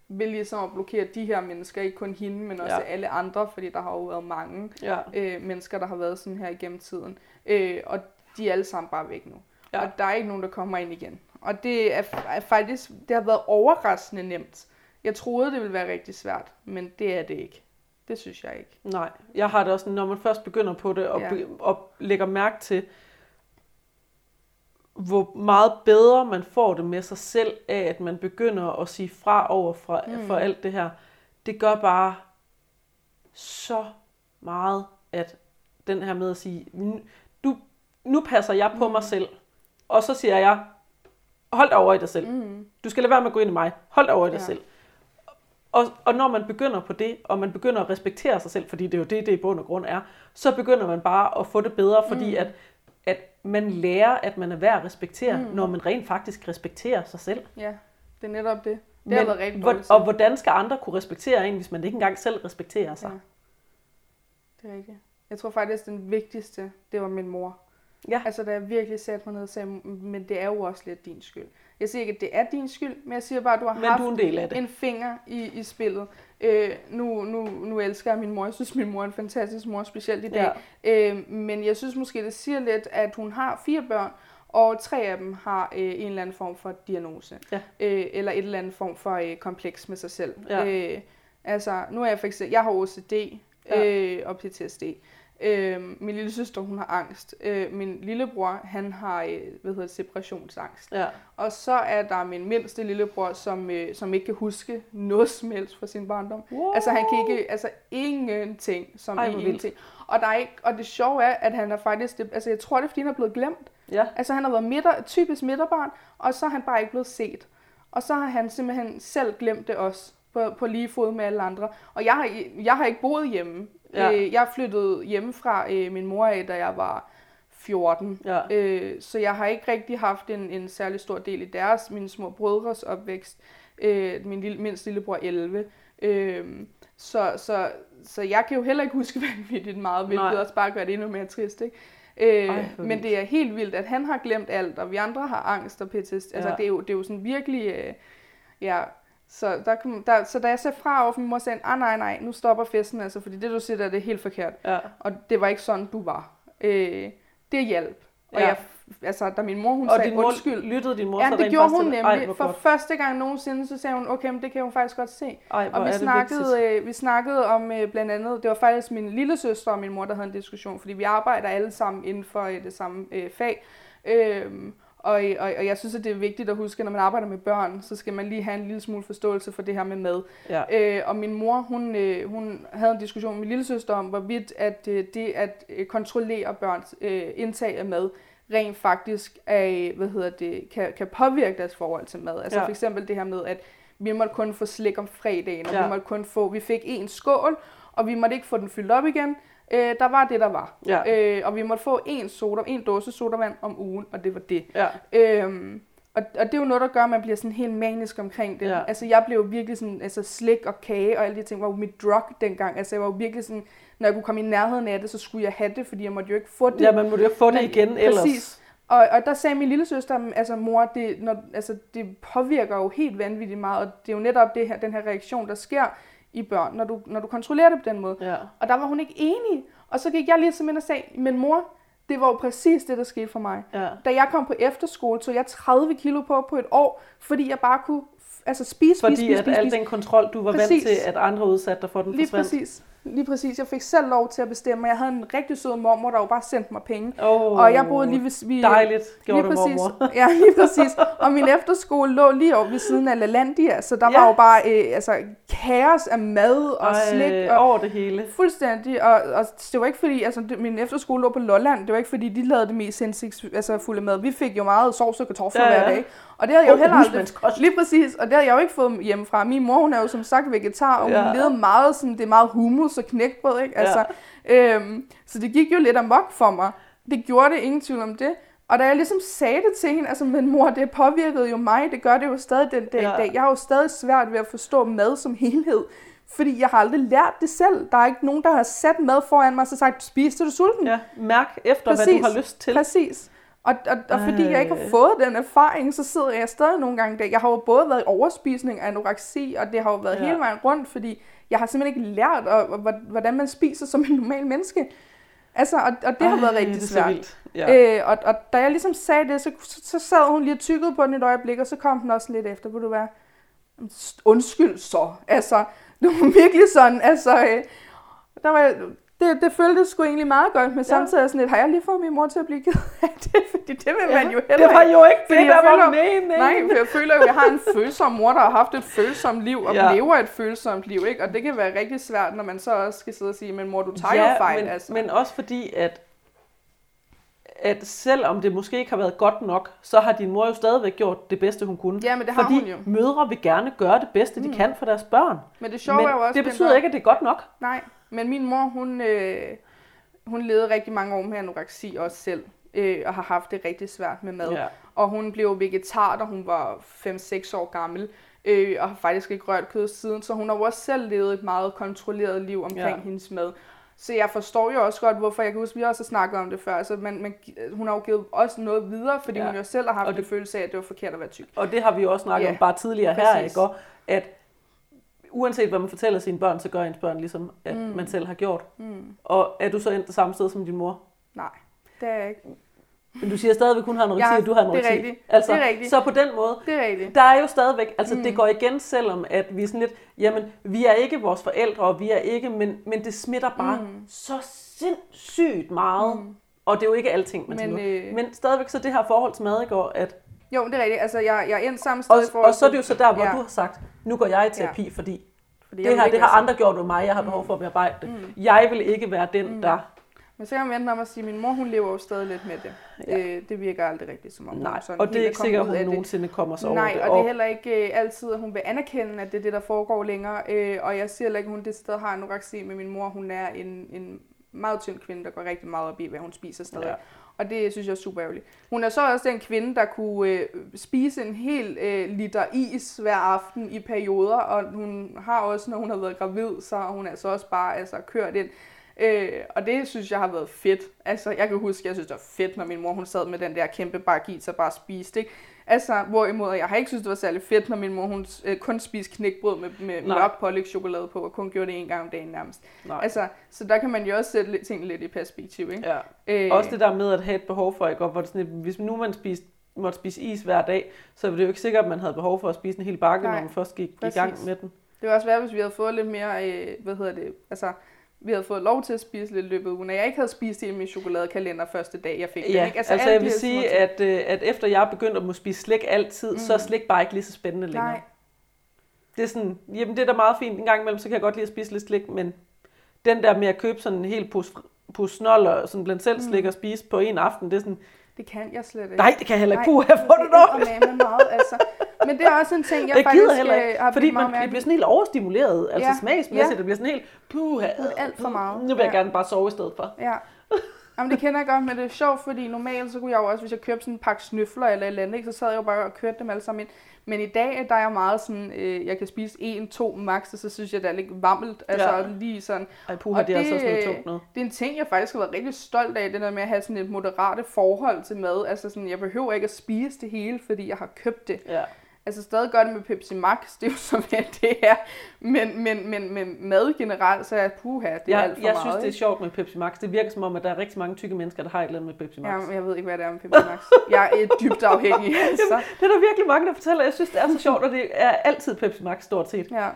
ved ligesom at blokere de her mennesker, ikke kun hende, men også Ja. alle andre, fordi der har jo været mange Ja. øh, mennesker, der har været sådan her igennem tiden. Øh, og de er alle sammen bare væk nu. Ja. Og der er ikke nogen, der kommer ind igen. Og det er, er faktisk, det har været overraskende nemt. Jeg troede, det ville være rigtig svært, men det er det ikke. Det synes jeg ikke. Nej, jeg har det også, når man først begynder på det, og, Ja. be, og lægger mærke til, hvor meget bedre man får det med sig selv af, at man begynder at sige fra over for, mm. For alt det her. Det gør bare så meget, at den her med at sige, "Nu- du, nu passer jeg på mm. mig selv, og så siger jeg, hold dig over i dig selv. Mm. Du skal lade være med at gå ind i mig. Hold dig over i dig Ja. selv. Og, og når man begynder på det, og man begynder at respektere sig selv, fordi det er jo det, det i bund og grund er, så begynder man bare at få det bedre, fordi Mm. at, at man lærer, at man er værd at respektere, Mm. når man rent faktisk respekterer sig selv. Ja, det er netop det. Det har været rigtig og hvordan skal andre kunne respektere en, hvis man ikke engang selv respekterer sig? Ja. Det er rigtigt. Jeg tror faktisk, den vigtigste, det var min mor. Ja. Altså, da jeg virkelig satte mig ned og sagde, men det er jo også lidt din skyld. Jeg siger ikke, at det er din skyld, men jeg siger bare, at du har Men haft du en del af det. en finger i, i spillet. Øh, nu, nu, nu elsker jeg min mor. Jeg synes, min mor er en fantastisk mor, specielt i dag. Ja. Øh, men jeg synes måske, det siger lidt, at hun har fire børn, og tre af dem har øh, en eller anden form for diagnose. Ja. Øh, eller et eller andet form for øh, kompleks med sig selv. Ja. Øh, altså, nu er jeg for eksempel, jeg har OCD Ja. øh, og PTSD. Øh, min lille søster, hun har angst. Øh, min lillebror, han har, øh, hvad hedder det, separationsangst. Ja. Og så er der min mindste lillebror, som, øh, som ikke kan huske noget som helst fra sin barndom. Wow. Altså han kan ikke, altså ingenting som Ej, ingenting. Og, der er ikke, og det sjove er, at han er faktisk, det, altså jeg tror det er, fordi han er blevet glemt. Ja. Altså han har været midter, typisk midterbarn, og så er han bare ikke blevet set. Og så har han simpelthen selv glemt det også, på, på lige fod med alle andre. Og jeg har, jeg har ikke boet hjemme. Ja. Øh, jeg flyttede hjemmefra øh, min mor af, da jeg var 14. Ja. Øh, så jeg har ikke rigtig haft en, en særlig stor del i deres, mine små brødres opvækst. Øh, min lille, mindst lillebror 11. Øh, så, så, så jeg kan jo heller ikke huske vanvittigt meget, hvilket Nej. også bare gør det endnu mere trist. Ikke? Øh, Ej, men vildt. det er helt vildt, at han har glemt alt, og vi andre har angst og PTSD. Altså, Ja. det, er jo, det er jo sådan virkelig... Øh, ja, så, der, kom, der, så da jeg sagde fra over for min mor, sagde ah, nej, nej, nu stopper festen, altså, fordi det, du siger, der, det er helt forkert. Ja. Og det var ikke sådan, du var. Øh, det hjalp. Og Ja. jeg, altså, da min mor hun Og sagde din mor, undskyld, lyttede din mor Ja, så det gjorde hun nemlig. Ej, For godt. første gang nogensinde, så sagde hun, okay, men det kan hun faktisk godt se. Ej, Og vi er snakkede, øh, vi snakkede om øh, blandt andet, det var faktisk min lille søster og min mor, der havde en diskussion, fordi vi arbejder alle sammen inden for øh, det samme øh, fag. Øhm, og, og, og jeg synes, at det er vigtigt at huske, at når man arbejder med børn, så skal man lige have en lille smule forståelse for det her med mad. Ja. Øh, og min mor, hun, øh, hun havde en diskussion med min lille søster om, hvorvidt at øh, det at øh, kontrollere børns øh, indtag af mad, rent faktisk er, hvad hedder det, kan, kan påvirke deres forhold til mad. Altså Ja. for eksempel det her med, at vi måtte kun få slik om fredagen, og Ja. vi måtte kun få, vi fik en skål, og vi måtte ikke få den fyldt op igen. Øh, der var det, der var. Ja. Øh, og vi måtte få en, soda, en dåse sodavand om ugen, og det var det. Ja. Øhm, og, og det er jo noget, der gør, at man bliver sådan helt manisk omkring det. Ja. Altså, jeg blev virkelig sådan, altså slik og kage og alle de ting var jo mit drug dengang. Altså, jeg var jo virkelig sådan, når jeg kunne komme i nærheden af det, så skulle jeg have det, fordi jeg måtte jo ikke få det. ja, man må jo få det Men- igen ellers. Præcis. Og, og der sagde min lille søster, altså mor, det, når, altså, det påvirker jo helt vanvittigt meget, og det er jo netop det her, den her reaktion, der sker i børn, når du, når du kontrollerer det på den måde. Ja. Og der var hun ikke enig. Og så gik jeg ligesom ind og sagde, men mor, det var jo præcis det, der skete for mig. Ja. Da jeg kom på efterskole, tog jeg 30 kilo på på et år, fordi jeg bare kunne altså spise, Fordi spise, spise, at spise, al spise. den kontrol, du var Præcis. vant til, at andre udsatte dig for, den Lige forsvandt. præcis. Lige præcis. Jeg fik selv lov til at bestemme, og jeg havde en rigtig sød mormor, der jo bare sendte mig penge. Oh, Og jeg boede lige ved... Vi, Dejligt, gjorde lige du, præcis. mormor. Ja, lige præcis. Og min efterskole lå lige over ved siden af LaLandia, så der Ja. var jo bare øh, altså, kaos af mad og Ej, slik. Og, over det hele. Fuldstændig, og, og det var ikke fordi, altså det, min efterskole lå på Lolland, det var ikke fordi, de lavede det mest sindssygt altså, mad. Vi fik jo meget sovs og kartofler ja, ja. hver dag, og det havde jeg jo heller aldrig... Lige præcis, og det havde jeg jo ikke fået hjemmefra. Min mor, hun er jo som sagt vegetar, og hun Ja. ja. levede meget sådan, det er meget hummus og knækbrød, ikke? Altså, øhm, så det gik jo lidt amok for mig. Det gjorde det, ingen tvivl om det. Og da jeg ligesom sagde det til hende, altså, men mor, det påvirkede jo mig, det gør det jo stadig den dag i Ja. dag. Jeg har jo stadig svært ved at forstå mad som helhed, fordi jeg har aldrig lært det selv. Der er ikke nogen, der har sat mad foran mig og så sagt, spis du sulten. Ja, mærk efter, hvad Præcis. du har lyst til. Præcis. Og, og, og fordi jeg ikke har fået den erfaring, så sidder jeg stadig nogle gange der. Jeg har jo både været i overspisning af anoreksi, og det har jo været Ja. hele vejen rundt, fordi jeg har simpelthen ikke lært, og, og, hvordan man spiser som en normal menneske. Altså, og, og det har været rigtig det svært. vildt. Ja. Øh, og, og da jeg ligesom sagde det, så, så, så sad hun lige og tykkede på den et øjeblik, og så kom den også lidt efter, vil du være, undskyld så, altså, det var virkelig sådan, altså, øh, der var, jeg- det, det føltes sgu egentlig meget godt, men samtidig er sådan lidt, har jeg lige fået min mor til at blive ked af det, fordi det vil man jo heller det var jo ikke det, der var meningen. Nej, for jeg føler jo, at jeg har en følsom mor, der har haft et følsomt liv, og Ja. ja. lever et følsomt liv, ikke? Og det kan være rigtig svært, når man så også skal sidde og sige, men mor, du tager ja, jo fejl, men, altså. men også fordi, at, at selvom det måske ikke har været godt nok, så har din mor jo stadigvæk gjort det bedste, hun kunne. Ja, men det har fordi hun jo. mødre vil gerne gøre det bedste, de Mm. kan for deres børn. Men det sjove Men er jo også, det betyder der- ikke, at det er godt nok. Nej, men min mor, hun, øh, hun levede rigtig mange år med anoreksi også selv, øh, og har haft det rigtig svært med mad. Ja. Og hun blev vegetar, da hun var 5-6 år gammel, øh, og har faktisk ikke rørt kød siden, så hun har jo også selv levet et meget kontrolleret liv omkring Ja. hendes mad. Så jeg forstår jo også godt, hvorfor jeg kan huske, vi også har snakket om det før. Altså, man, man, hun har jo givet også noget videre, fordi Ja. hun jo selv har haft Og det- det følelse af, at det var forkert at være tyk. Og det har vi jo også snakket Ja, om bare tidligere her, præcis. ikke? Og at uanset hvad man fortæller sine børn, så gør ens børn ligesom, at mm. man selv har gjort. Mm. Og er du så endt det samme sted som din mor? Nej, det er jeg ikke. Men du siger stadigvæk, hun har anoreksi, Ja, og du har det er rigtigt. Altså, Det er rigtigt. Så på den måde, Det er rigtigt. der er jo stadigvæk, altså mm. Det går igen, selvom at vi er sådan lidt, jamen, vi er ikke vores forældre, og vi er ikke, men, men det smitter bare mm. Så sindssygt meget. Mm. Og det er jo ikke alting, man Men, men, øh, men stadigvæk så det her forhold til mad i går, at, Jo, det er rigtigt. Altså, jeg, jeg er endt samme sted og, forhold og så er det jo så der, hvor ja. Du har sagt, nu går jeg i terapi, ja. fordi fordi det her, det har andre gjort med mig, jeg har behov Mm. for at bearbejde det. Mm. Jeg vil ikke være den, Mm. der... Men så kan man vente om at sige, at min mor hun lever jo stadig lidt med det. Ja. Øh, det virker aldrig rigtigt, som om Nej, hun sådan og det er ikke sikkert, at hun nogensinde kommer sig over Nej, det. og det er heller ikke øh, altid, at hun vil anerkende, at det er det, der foregår længere. Øh, og jeg siger heller ikke, at hun det sted har anoreksi med min mor. Hun er en, en meget tynd kvinde, der går rigtig meget op i, hvad hun spiser stadig. Ja. Og det synes jeg er super ærgerligt. Hun er så også den kvinde, der kunne øh, spise en hel øh, liter is hver aften i perioder, og hun har også, når hun har været gravid, så har hun altså også bare altså, kørt ind. Øh, og det synes jeg har været fedt. Altså, jeg kan huske, jeg synes, det var fedt, når min mor hun sad med den der kæmpe bakke så bare spiste, ikke? Altså, hvorimod jeg har ikke synes, det var særlig fedt, når min mor hun øh, kun spiste knækbrød med, med mørk pålægtschokolade på, og kun gjorde det en gang om dagen nærmest. Nej. Altså, så der kan man jo også sætte ting lidt i perspektiv, ikke? Ja. Øh, Også det der med at have et behov for, ikke? Og hvor det sådan, et- hvis nu man spiste, måtte spise is hver dag, så var det jo ikke sikkert, at man havde behov for at spise en hel bakke, Nej, når man først gik præcis. i gang med den. Det var også værd, hvis vi havde fået lidt mere, øh, hvad hedder det, altså, vi havde fået lov til at spise lidt løbet ugen, og jeg ikke havde spist hele min chokoladekalender første dag, jeg fik den, Ja, ikke? altså, altså jeg vil sige, at, øh, at efter jeg er begyndt at må spise slik altid, mm. så er slik bare ikke lige så spændende længere. Nej, Det er sådan, jamen det er da meget fint. En gang imellem, så kan jeg godt lide at spise lidt slik, men den der med at købe sådan en hel pose, pose snold og sådan blandt selv slik og spise på en aften, det er sådan, det kan jeg slet ikke. nej, det kan jeg heller ikke Nej, her for det dårligt. meget, altså. Men det er også en ting, jeg, Jeg, faktisk gider heller øh, ikke, har fordi man, mærke bliver sådan helt overstimuleret, altså Ja, smagsmæssigt, ja. det bliver sådan helt, er alt for meget. nu vil jeg Ja. gerne bare sove i stedet for. Ja. Jamen, det kender jeg godt, men det er sjovt, fordi normalt så kunne jeg jo også, hvis jeg købte sådan en pakke snøfler eller et eller andet, ikke, så sad jeg jo bare og kørte dem alle sammen ind. Men i dag, der er jeg meget sådan, øh, jeg kan spise en, to max, og så synes jeg, det er lidt vammelt. Altså Ja. lige sådan. Ej, puha, Og det er altså også noget tungt noget. Det er en ting, jeg faktisk har været rigtig stolt af, det der med at have sådan et moderate forhold til mad. Altså sådan, jeg behøver ikke at spise det hele, fordi jeg har købt det. Ja. Altså stadig gør det med Pepsi Max, det er jo hvad det er. Men, men, men, men mad generelt, så er puha, det er Jeg, alt for jeg meget. synes, det er sjovt med Pepsi Max. Det virker som om, at der er rigtig mange tykke mennesker, der har et eller andet med Pepsi Max. Ja, men jeg ved ikke, hvad det er med Pepsi Max. Jeg er dybt afhængig, altså. Det er der virkelig mange, der fortæller. Jeg synes, det er så sjovt, og det er altid Pepsi Max stort set. Ja.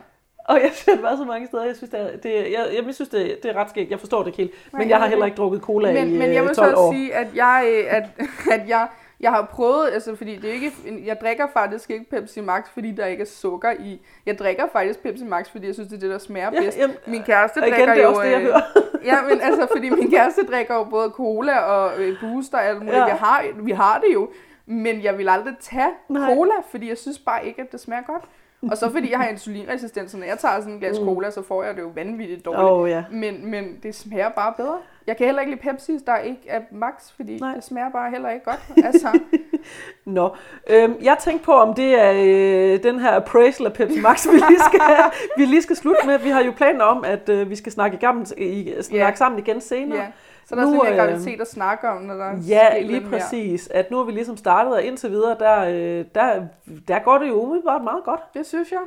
Og jeg synes, det var så mange steder. Jeg synes, det er, det, jeg, jeg synes det, det er ret skægt. Jeg forstår det ikke helt. Nej, Men jeg har jeg heller ikke drukket cola Men, i men jeg øh, vil 12 så år. sige, at jeg, øh, at, at jeg, jeg har prøvet, altså fordi det er ikke, jeg drikker faktisk ikke Pepsi Max, fordi der ikke er sukker i. Jeg drikker faktisk Pepsi Max, fordi jeg synes, det er det, der smager Ja, bedst. jamen, Min kæreste igen, drikker det er jo... også det, jeg øh, hører. Ja, men altså, fordi min kæreste drikker jo både cola og øh, booster og alt muligt. Ja. Ja. Vi, har, vi har det jo, men jeg vil aldrig tage. Nej. cola, fordi jeg synes bare ikke, at det smager godt. Og så fordi jeg har insulinresistens, så når jeg tager sådan en glas Mm. cola, så får jeg det jo vanvittigt dårligt. Oh, ja. Men, men det smager bare bedre. Jeg kan heller ikke lide Pepsi, der ikke er max, fordi Nej. Det smager bare heller ikke godt. Altså, Nå, øhm, jeg tænkte på, om det er øh, den her appraisal af Pepsi Max, vi lige skal, vi lige skal slutte med. Vi har jo planer om, at øh, vi skal snakke, igennem, i, snakke Ja. sammen igen senere. ja. Så der er Nu, sådan en øh, graviditet at snakke om, når der er Ja, lige præcis. At nu har vi ligesom startet, og indtil videre, der, øh, der, der går det jo umiddelbart meget godt. Det synes jeg.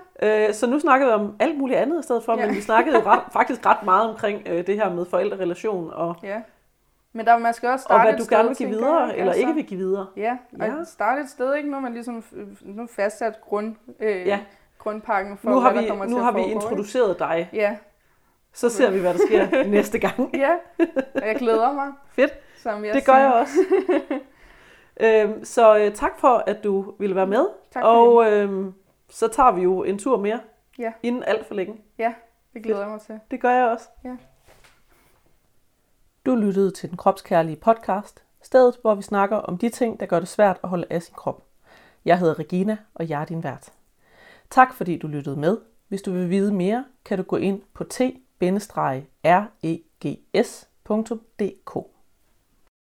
Øh, så nu snakker vi om alt muligt andet i stedet for, Ja. men vi snakkede jo ret, faktisk ret meget omkring øh, det her med forældrerelation, og, Ja. Men der, man skal også og starte hvad et du sted, gerne vil give videre, jeg, eller altså. ikke vil give videre. Ja, og Ja. starte et sted, ikke? Nu er man ligesom øh, nu fastsat grund, øh, Ja. grundpakken for, Nu har hvad vi, der kommer nu til at har vi foregå, introduceret dig. Ja, Så ser vi, hvad der sker næste gang. ja, og jeg glæder mig. Fedt. Som jeg Det gør jeg også. øhm, så øh, tak for, at du ville være med. Tak for og øhm, så tager vi jo en tur mere, Ja. inden alt for længe. Det glæder jeg mig til. Det gør jeg også. Ja. Du lyttede til den kropskærlige podcast, stedet hvor vi snakker om de ting, der gør det svært at holde af sin krop. Jeg hedder Regina, og jeg er din vært. Tak fordi du lyttede med. Hvis du vil vide mere, kan du gå ind på t-regs.dk.